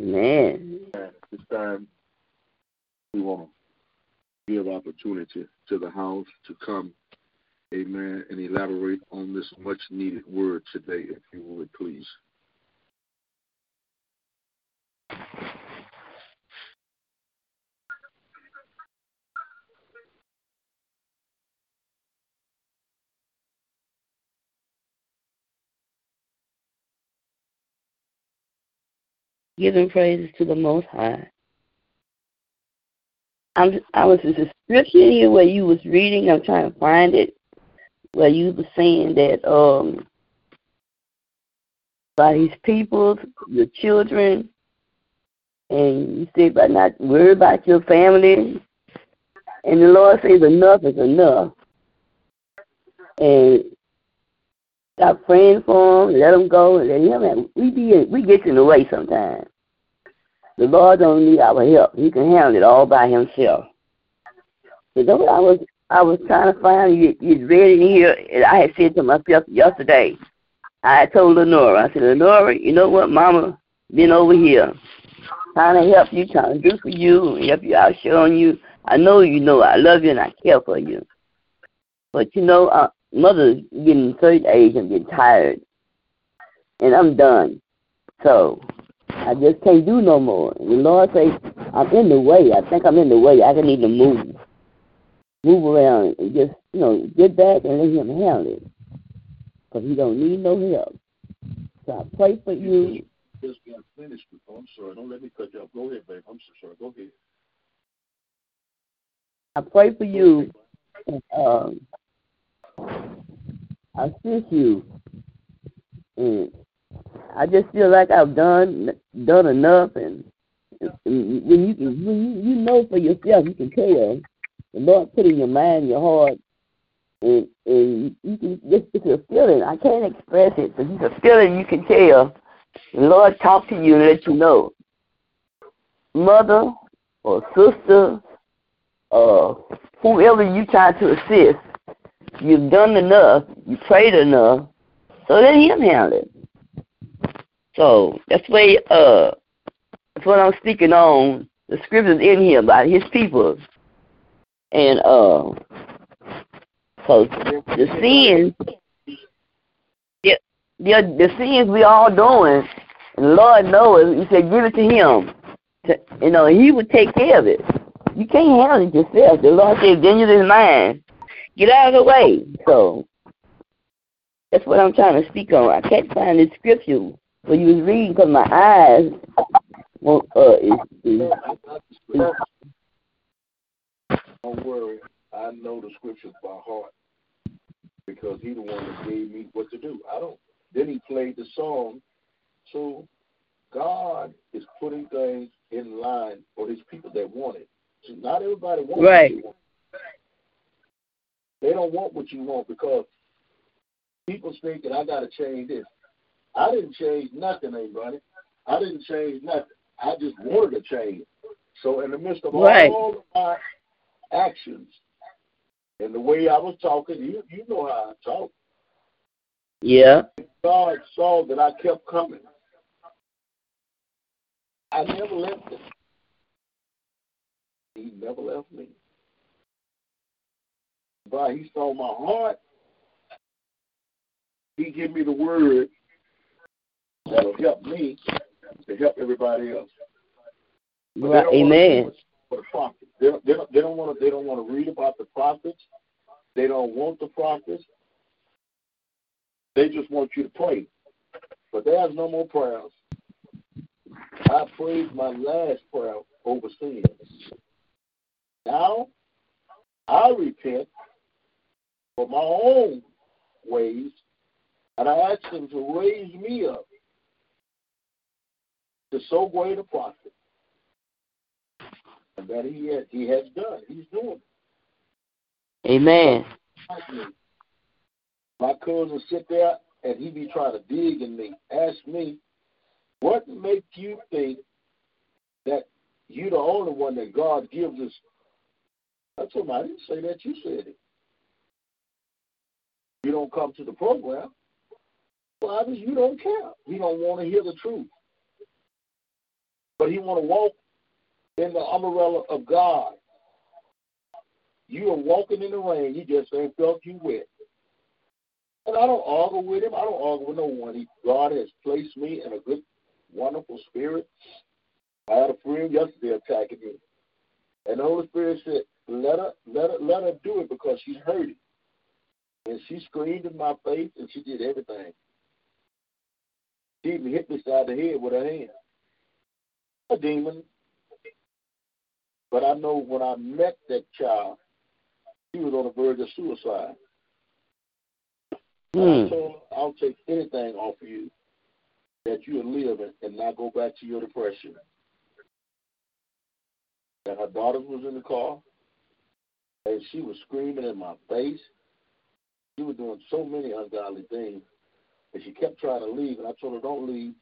Speaker 2: Man.
Speaker 4: This time, we want to give opportunity to the house to come, amen, and elaborate on this much needed word today, if you would, please.
Speaker 2: Giving praises to the Most High. I'm, I was just a scripture here where you was reading. I'm trying to find it. Where you were saying that um by his people, your children, and you say about not worry about your family. And the Lord says enough is enough. And stop praying for them, let him go, and let him. Have, we be we get in the way sometimes. The Lord don't need our help. He can handle it all by himself. So that's what I was I was trying to find. You you read it here. And I had said to myself yesterday. I told Lenora. I said, Lenora, you know what, Mama been over here trying to help you, trying to do for you, help you out, showing you. I know you know I love you and I care for you. But you know, uh, mother's getting certain age and getting tired, and I'm done. So I just can't do no more. And the Lord says, I'm in the way. I think I'm in the way. I can need to move. Move around and just, you know, get back and let him handle it. Because he don't need no help. So I pray for you.
Speaker 4: Just got finished. Oh, I'm sorry. Don't let me cut you off. Go ahead, babe. I'm so sorry. Go ahead.
Speaker 2: I pray for you. And, um, I assist you. And I just feel like I've done done enough, and, and when you when you, you know for yourself, you can tell. The Lord put in your mind, your heart, and and you can. It's, it's a feeling. I can't express it, but it's a feeling you can tell. The Lord talk to you and let you know. Mother or sister, uh, whoever you try to assist, you've done enough. You prayed enough. So let Him handle it. So that's way uh that's what I'm speaking on. The scriptures in here about his people. And uh so the sins yeah, the, the sins we all doing the Lord knows he said give it to him. To, you know, he would take care of it. You can't handle it yourself. The Lord said, Vengeance is mine. Get out of the way. So that's what I'm trying to speak on. I can't find the scripture when you was reading because my eyes well, uh, is, is, is,
Speaker 4: Don't worry. I know the scriptures by heart because he the one that gave me what to do. I don't. Then he played the song. So God is putting things in line for his people that want it. So not everybody wants
Speaker 2: Right.
Speaker 4: want. They don't want what you want because people think that I got to change this. I didn't change nothing, anybody. I didn't change nothing. I just wanted to change. So in the midst of
Speaker 2: Right.
Speaker 4: all of my actions and the way I was talking, you you know how I talk.
Speaker 2: yeah,
Speaker 4: God saw that I kept coming. I never left him. He never left me. But he saw my heart. He gave me the word that'll help me to help everybody else.
Speaker 2: Right, amen.
Speaker 4: For the prophets. They don't, they they don't want to. They don't want to read about the prophets. They don't want the prophets. They just want you to pray. But there's no more prayers. I prayed my last prayer over sin. Now I repent for my own ways, and I ask Him to raise me up to so great a prophet. And that he has, he has done. He's doing it.
Speaker 2: Amen.
Speaker 4: My cousin sit there and he be trying to dig in me, ask me, what makes you think that you the only one that God gives us? I told him, I didn't say that, you said it. You don't come to the program. Well, I you don't care. He don't want to hear the truth. But he want to walk in the umbrella of God. You are walking in the rain. You just ain't felt you wet. And I don't argue with him. I don't argue with no one. He, God has placed me in a good, wonderful spirit. I had a friend yesterday attacking me. And the Holy Spirit said, let her, let her, let her do it because she's hurting. And she screamed in my face and she did everything. She even hit me side of the head with her hand. A demon. But I know when I met that child, he was on the verge of suicide.
Speaker 2: Hmm.
Speaker 4: I told her, I'll take anything off of you that you will live and not go back to your depression. And her daughter was in the car, and she was screaming in my face. She were doing so many ungodly things, and she kept trying to leave. And I told her, "Don't leave,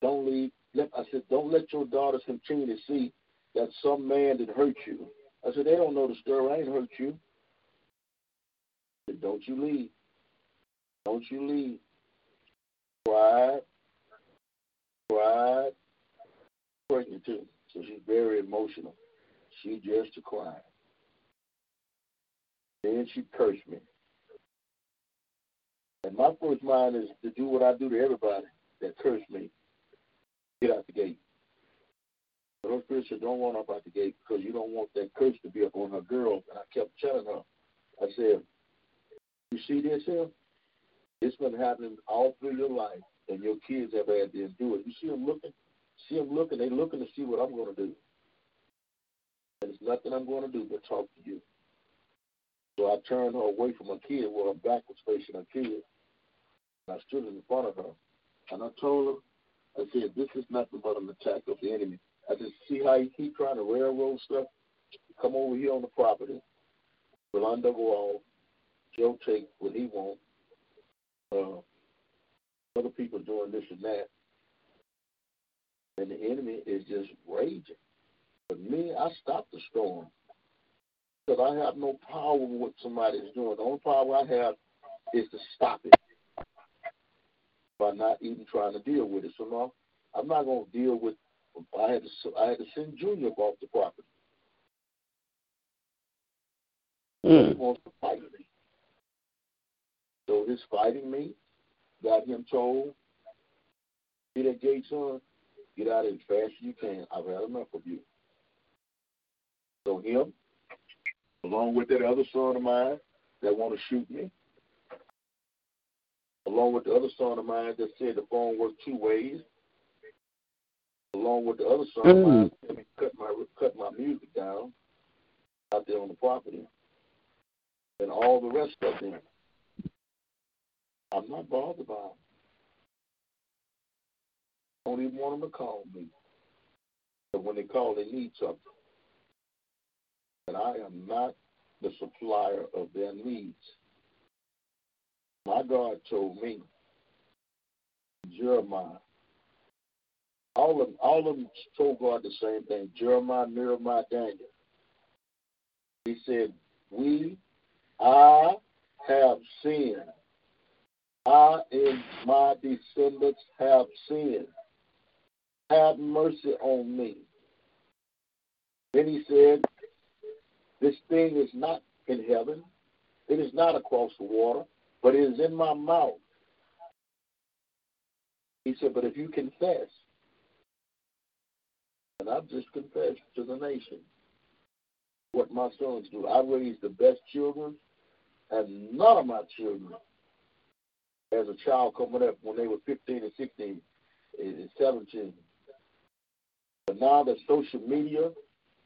Speaker 4: don't leave." Let, I said, "Don't let your daughters continue to see that some man did hurt you." I said, "They don't know the story. I ain't hurt you." I said, "Don't you leave." Don't you leave. Cried, cried, pregnant too. So she's very emotional. She just cried. Then she cursed me. And my first mind is to do what I do to everybody that cursed me. Get out the gate. Spirit said, don't run up out the gate because you don't want that curse to be up on her girl. And I kept telling her, I said, you see this here? It's been happening all through your life, and your kids have had to endure it. You see them looking? See them looking? They're looking to see what I'm going to do. And it's nothing I'm going to do but talk to you. So I turned her away from her kid where her back was facing her kid. I stood in front of her. And I told her, I said, this is nothing but an attack of the enemy. I said, see how he keep trying to railroad stuff? Come over here on the property. We'll undergo all. Joe take what he wants uh, other people doing this and that, and the enemy is just raging. But me, I stop the storm because I have no power what somebody's doing. The only power I have is to stop it by not even trying to deal with it. So no, I'm not going to deal with. I had to. I had to send Junior off the property.
Speaker 2: Mm.
Speaker 4: He wants to fight me. So his fighting me got him told, get that gate, son, get out as fast as you can. I've had enough of you. So him, along with that other son of mine that want to shoot me, along with the other son of mine that said the phone worked two ways, along with the other son of mm. mine that me cut my cut my music down out there on the property, and all the rest of them. I'm not bothered by them. I don't even want them to call me. But when they call, they need something. And I am not the supplier of their needs. My God told me, Jeremiah, all of, all of them told God the same thing Jeremiah, Nehemiah, Daniel. He said, We, I have sinned I and my descendants have sinned. Have mercy on me. Then he said, This thing is not in heaven, it is not across the water, but it is in my mouth. He said, But if you confess, and I've just confessed to the nation what my sons do. I raised the best children, and none of my children as a child coming up when they were 15 and 16 and 17. But now that social media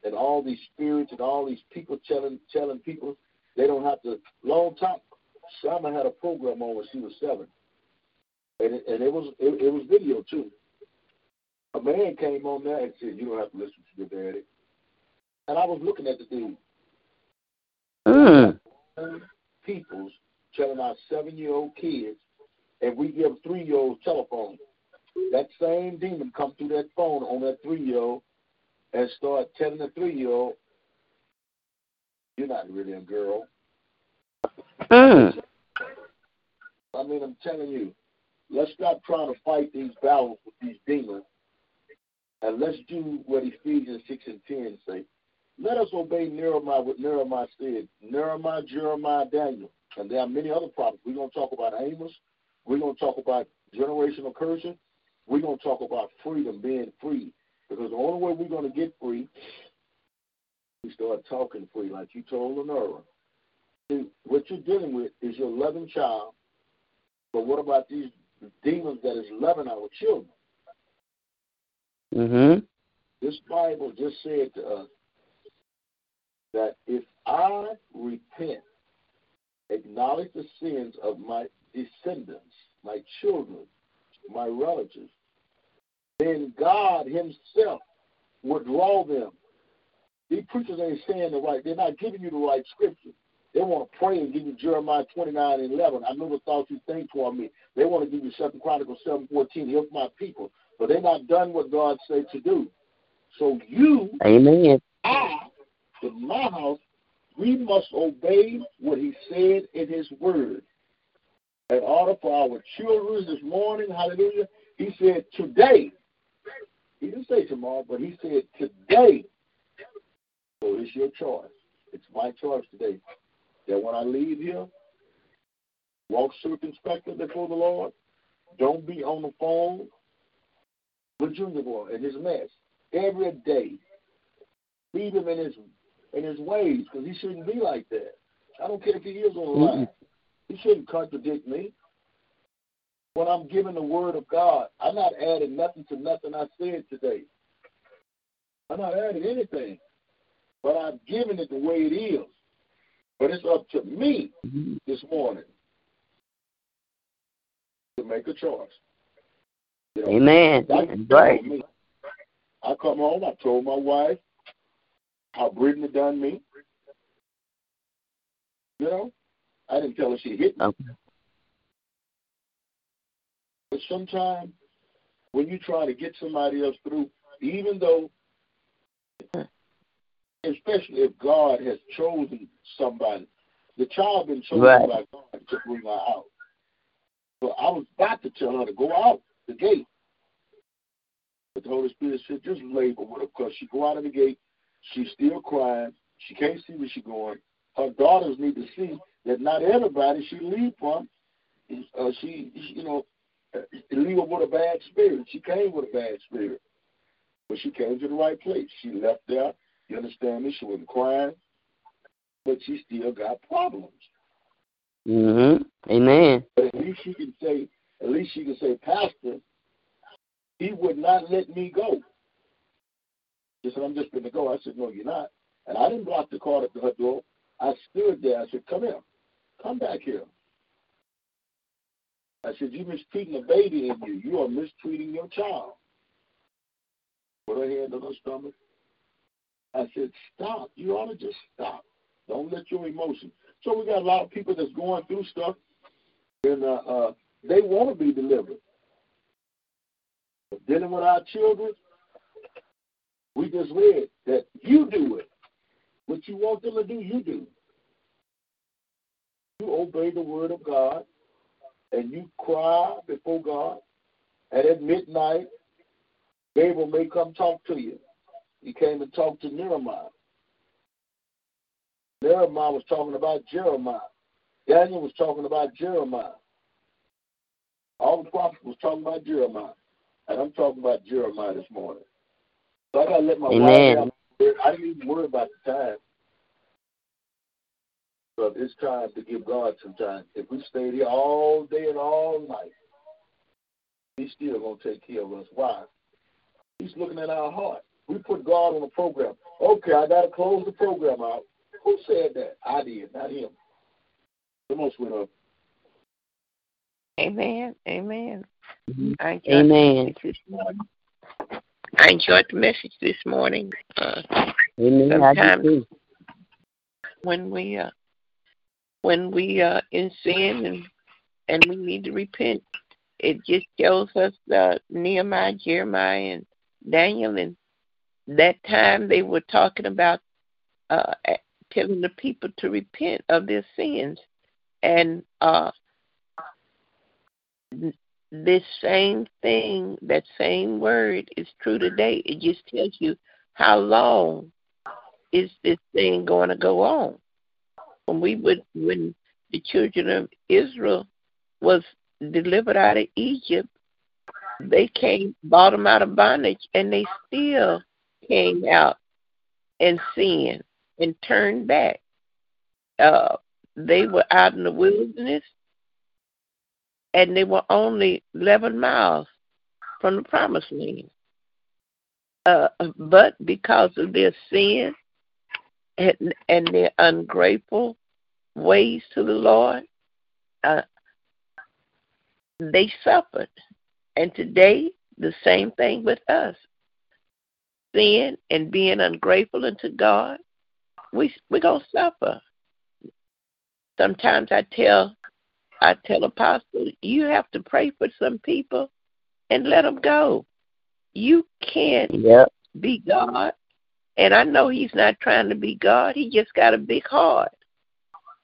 Speaker 4: and all these spirits and all these people telling telling people they don't have to. Long time, Shama had a program on when she was seven, and it, and it was it, it was video too. a man came on there and said, You don't have to listen to your daddy. And I was looking at the dude.
Speaker 2: Mm.
Speaker 4: Peoples telling our seven year old kids, and we give three year olds telephone. That same demon come through that phone on that three year old and start telling the three year old, You're not really a girl.
Speaker 2: Mm.
Speaker 4: I mean, I'm telling you, let's stop trying to fight these battles with these demons, and let's do what Ephesians 6 and 10 say. Let us obey Nehemiah, what Nehemiah said. Nehemiah, Jeremiah, Daniel. And there are many other prophets. We're to talk about Amos. We're to talk about generational cursing. We're to talk about freedom, being free. Because the only way we're going to get free, we start talking free, like you told Lenora. What you're dealing with is your loving child, but what about these demons that is loving our children?
Speaker 2: Mhm.
Speaker 4: This Bible just said to us that if I repent, acknowledge the sins of my descendants, my children, my relatives, then God Himself would draw them. These preachers ain't saying the right, they're not giving you the right scripture. They want to pray and give you Jeremiah 29 and 11. I know the thoughts you think toward me. They want to give you 2 Chronicles 7 14. Help my people. But they're not done what God said to do. So you,
Speaker 2: Amen.
Speaker 4: I, in my house, we must obey what He said in His Word. In order for our children this morning, hallelujah, He said today. He didn't say tomorrow, but He said today. So it's your choice. It's my choice today that when I leave here, walk circumspectly before the Lord. Don't be on the phone with Junior Boy and his mess every day. Leave him in his in his ways because he shouldn't be like that. I don't care if he is on the line. He shouldn't contradict me. When I'm giving the word of God, I'm not adding nothing to nothing I said today. I'm not adding anything, but I'm giving it the way it is. But it's up to me mm-hmm. this morning to make a choice. You know,
Speaker 2: Amen.
Speaker 4: That's
Speaker 2: right.
Speaker 4: me. I come home, I told my wife how Brittany done me. You know, I didn't tell her she hit me.
Speaker 2: Okay.
Speaker 4: But sometimes when you try to get somebody else through, even though, especially if God has chosen somebody, the child been chosen
Speaker 2: Right.
Speaker 4: by God to bring her out. So I was about to tell her to go out the gate. But the Holy Spirit said, just labor with her because she go out of the gate, she's still crying, she can't see where she's going. Her daughters need to see that not everybody she leave from, uh, she, you know, uh, leave her with a bad spirit. She came with a bad spirit. But she came to the right place. She left there. You understand me? She wasn't crying. But she still got problems.
Speaker 2: Mhm. Amen.
Speaker 4: But at least she can say, at least she can say, Pastor, he would not let me go. She said, I'm just going to go. I said, No, you're not. And I didn't block the car at her door. I stood there. I said, Come here. Come back here. I said, You're mistreating a baby in you. You are mistreating your child. Put her hand on her stomach. I said, Stop. You ought to just stop. Don't let your emotions. So we got a lot of people that's going through stuff, and uh, uh, they want to be delivered. But dealing with our children, we just read that you do it. What you want them to do, you do. You obey the word of God, and you cry before God. And at midnight, Gabriel may come talk to you. He came and talked to Nehemiah. Nehemiah was talking about Jeremiah. Daniel was talking about Jeremiah. All the prophets was talking about Jeremiah. And I'm talking about Jeremiah this morning. So I gotta let my
Speaker 2: Amen.
Speaker 4: wife out. I didn't even worry about the time. But it's time to give God some time. If we stayed here all day and all night, He's still gonna take care of us. Why? He's looking at our heart. We put God on the program. Okay, I gotta close the program out. Who said that? I did, not him. Come on, sweetheart.
Speaker 5: Amen. Amen.
Speaker 2: Mhm.
Speaker 5: Thank.
Speaker 2: Amen.
Speaker 5: I enjoyed the message this morning. Uh,
Speaker 2: Amen. I do
Speaker 5: sometimes when we uh, when we uh in sin and and we need to repent, it just shows us uh, Nehemiah, Jeremiah, and Daniel, and that time they were talking about uh telling the people to repent of their sins, and uh this same thing, that same word is true today. It just tells you how long is this thing going to go on. When we would, when the children of Israel was delivered out of Egypt, they came, bought them out of bondage, and they still came out and sinned and turned back. Uh, they were out in the wilderness and they were only 11 miles from the promised land. Uh, but because of their sin and, and their ungrateful ways to the Lord, uh, they suffered. And today, the same thing with us. Sin and being ungrateful unto God, we we're gonna suffer. Sometimes I tell I tell Apostle, you have to pray for some people and let them go. You can't
Speaker 2: Yep.
Speaker 5: be God. And I know he's not trying to be God. He just got a big heart.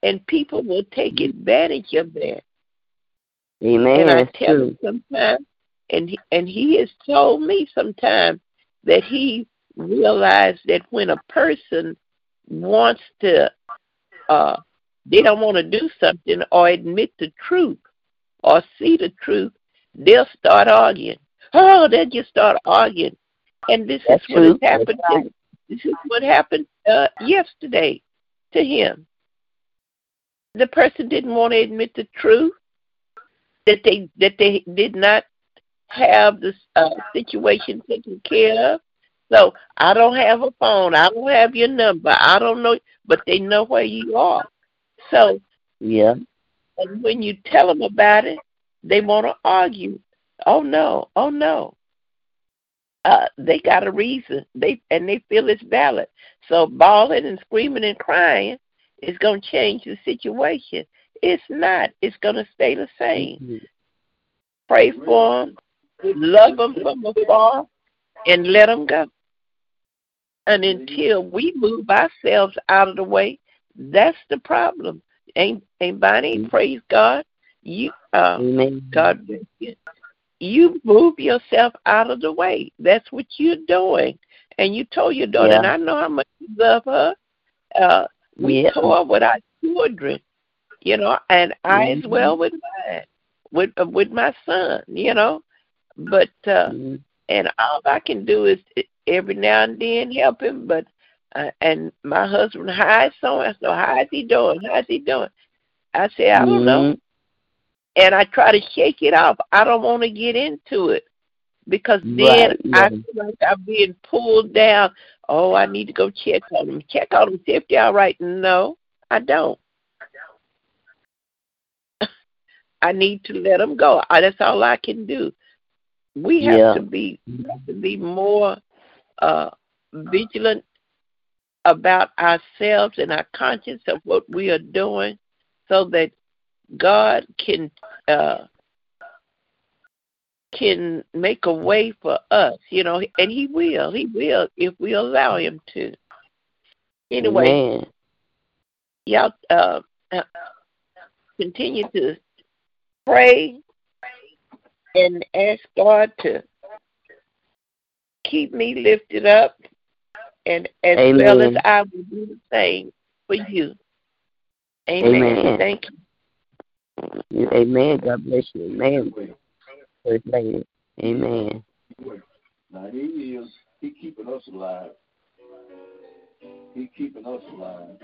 Speaker 5: And people will take advantage of that.
Speaker 2: Amen.
Speaker 5: and I tell him sometimes, and he, and he has told me sometimes that he realized that when a person wants to, uh, they don't want to do something or admit the truth or see the truth, they'll start arguing. Oh, they'll just start arguing, and this
Speaker 2: That's
Speaker 5: is what
Speaker 2: true.
Speaker 5: Happened.
Speaker 2: right.
Speaker 5: This is what happened uh, yesterday to him. The person didn't want to admit the truth that they that they did not have this uh, situation taken care of. So I don't have a phone. I don't have your number. I don't know, but they know where you are. So
Speaker 2: Yeah.
Speaker 5: and when you tell them about it, they want to argue. Oh no! Oh no! Uh, they got a reason. They and they feel it's valid. So bawling and screaming and crying is going to change the situation. It's not. It's going to stay the same. Pray for them, love them from afar, and let them go. And until we move ourselves out of the way, that's the problem. Ain't ain't Bonnie? Praise God. You uh,
Speaker 2: Amen.
Speaker 5: God bless you. You move yourself out of the way. That's what you're doing. And you told your daughter,
Speaker 2: Yeah.
Speaker 5: and I know how much you love her. Uh, we
Speaker 2: Yeah.
Speaker 5: tour with our children, you know, and I as
Speaker 2: Mhm.
Speaker 5: well with mine, with uh, with my son, you know. But uh,
Speaker 2: Mhm.
Speaker 5: and all I can do is every now and then help him. But uh, and my husband, hi, so I so, how's he doing? How's he doing? I say, I don't know
Speaker 2: Mhm.
Speaker 5: and I try to shake it off. I don't want to get into it because then
Speaker 2: Right,
Speaker 5: I feel like I'm being pulled down. Oh, I need to go check on them. Check on them, see if they're all right. No, I don't. I need to let them go. That's all I can do. We have
Speaker 2: Yeah.
Speaker 5: to be have to be more uh, vigilant about ourselves and our conscience of what we are doing, so that God can uh, can make a way for us, you know, and He will. He will if we allow Him to. Anyway,
Speaker 2: Amen.
Speaker 5: y'all uh, continue to pray and ask God to keep me lifted up, and as well as I will do the same for you. Amen.
Speaker 2: Amen.
Speaker 5: Thank you.
Speaker 2: Amen. God bless you. Amen. First lady. Amen.
Speaker 3: Now he is he keeping us alive. He keeping us alive.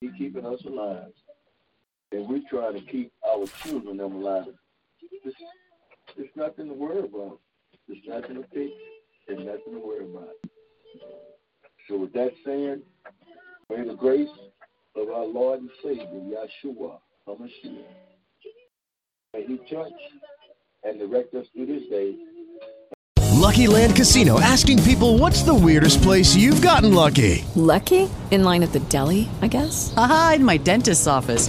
Speaker 3: He keeping us alive. And we try to keep our children them alive. There's, there's nothing to worry about. There's nothing to fix and nothing to worry about. So with that saying, may the grace of our Lord and Savior, Yahshua HaMashiach, may he touch and direct us through this day
Speaker 6: Lucky Land Casino asking people what's the weirdest place you've gotten lucky?
Speaker 7: Lucky? In line at the deli, I guess?
Speaker 8: Aha, in my dentist's office.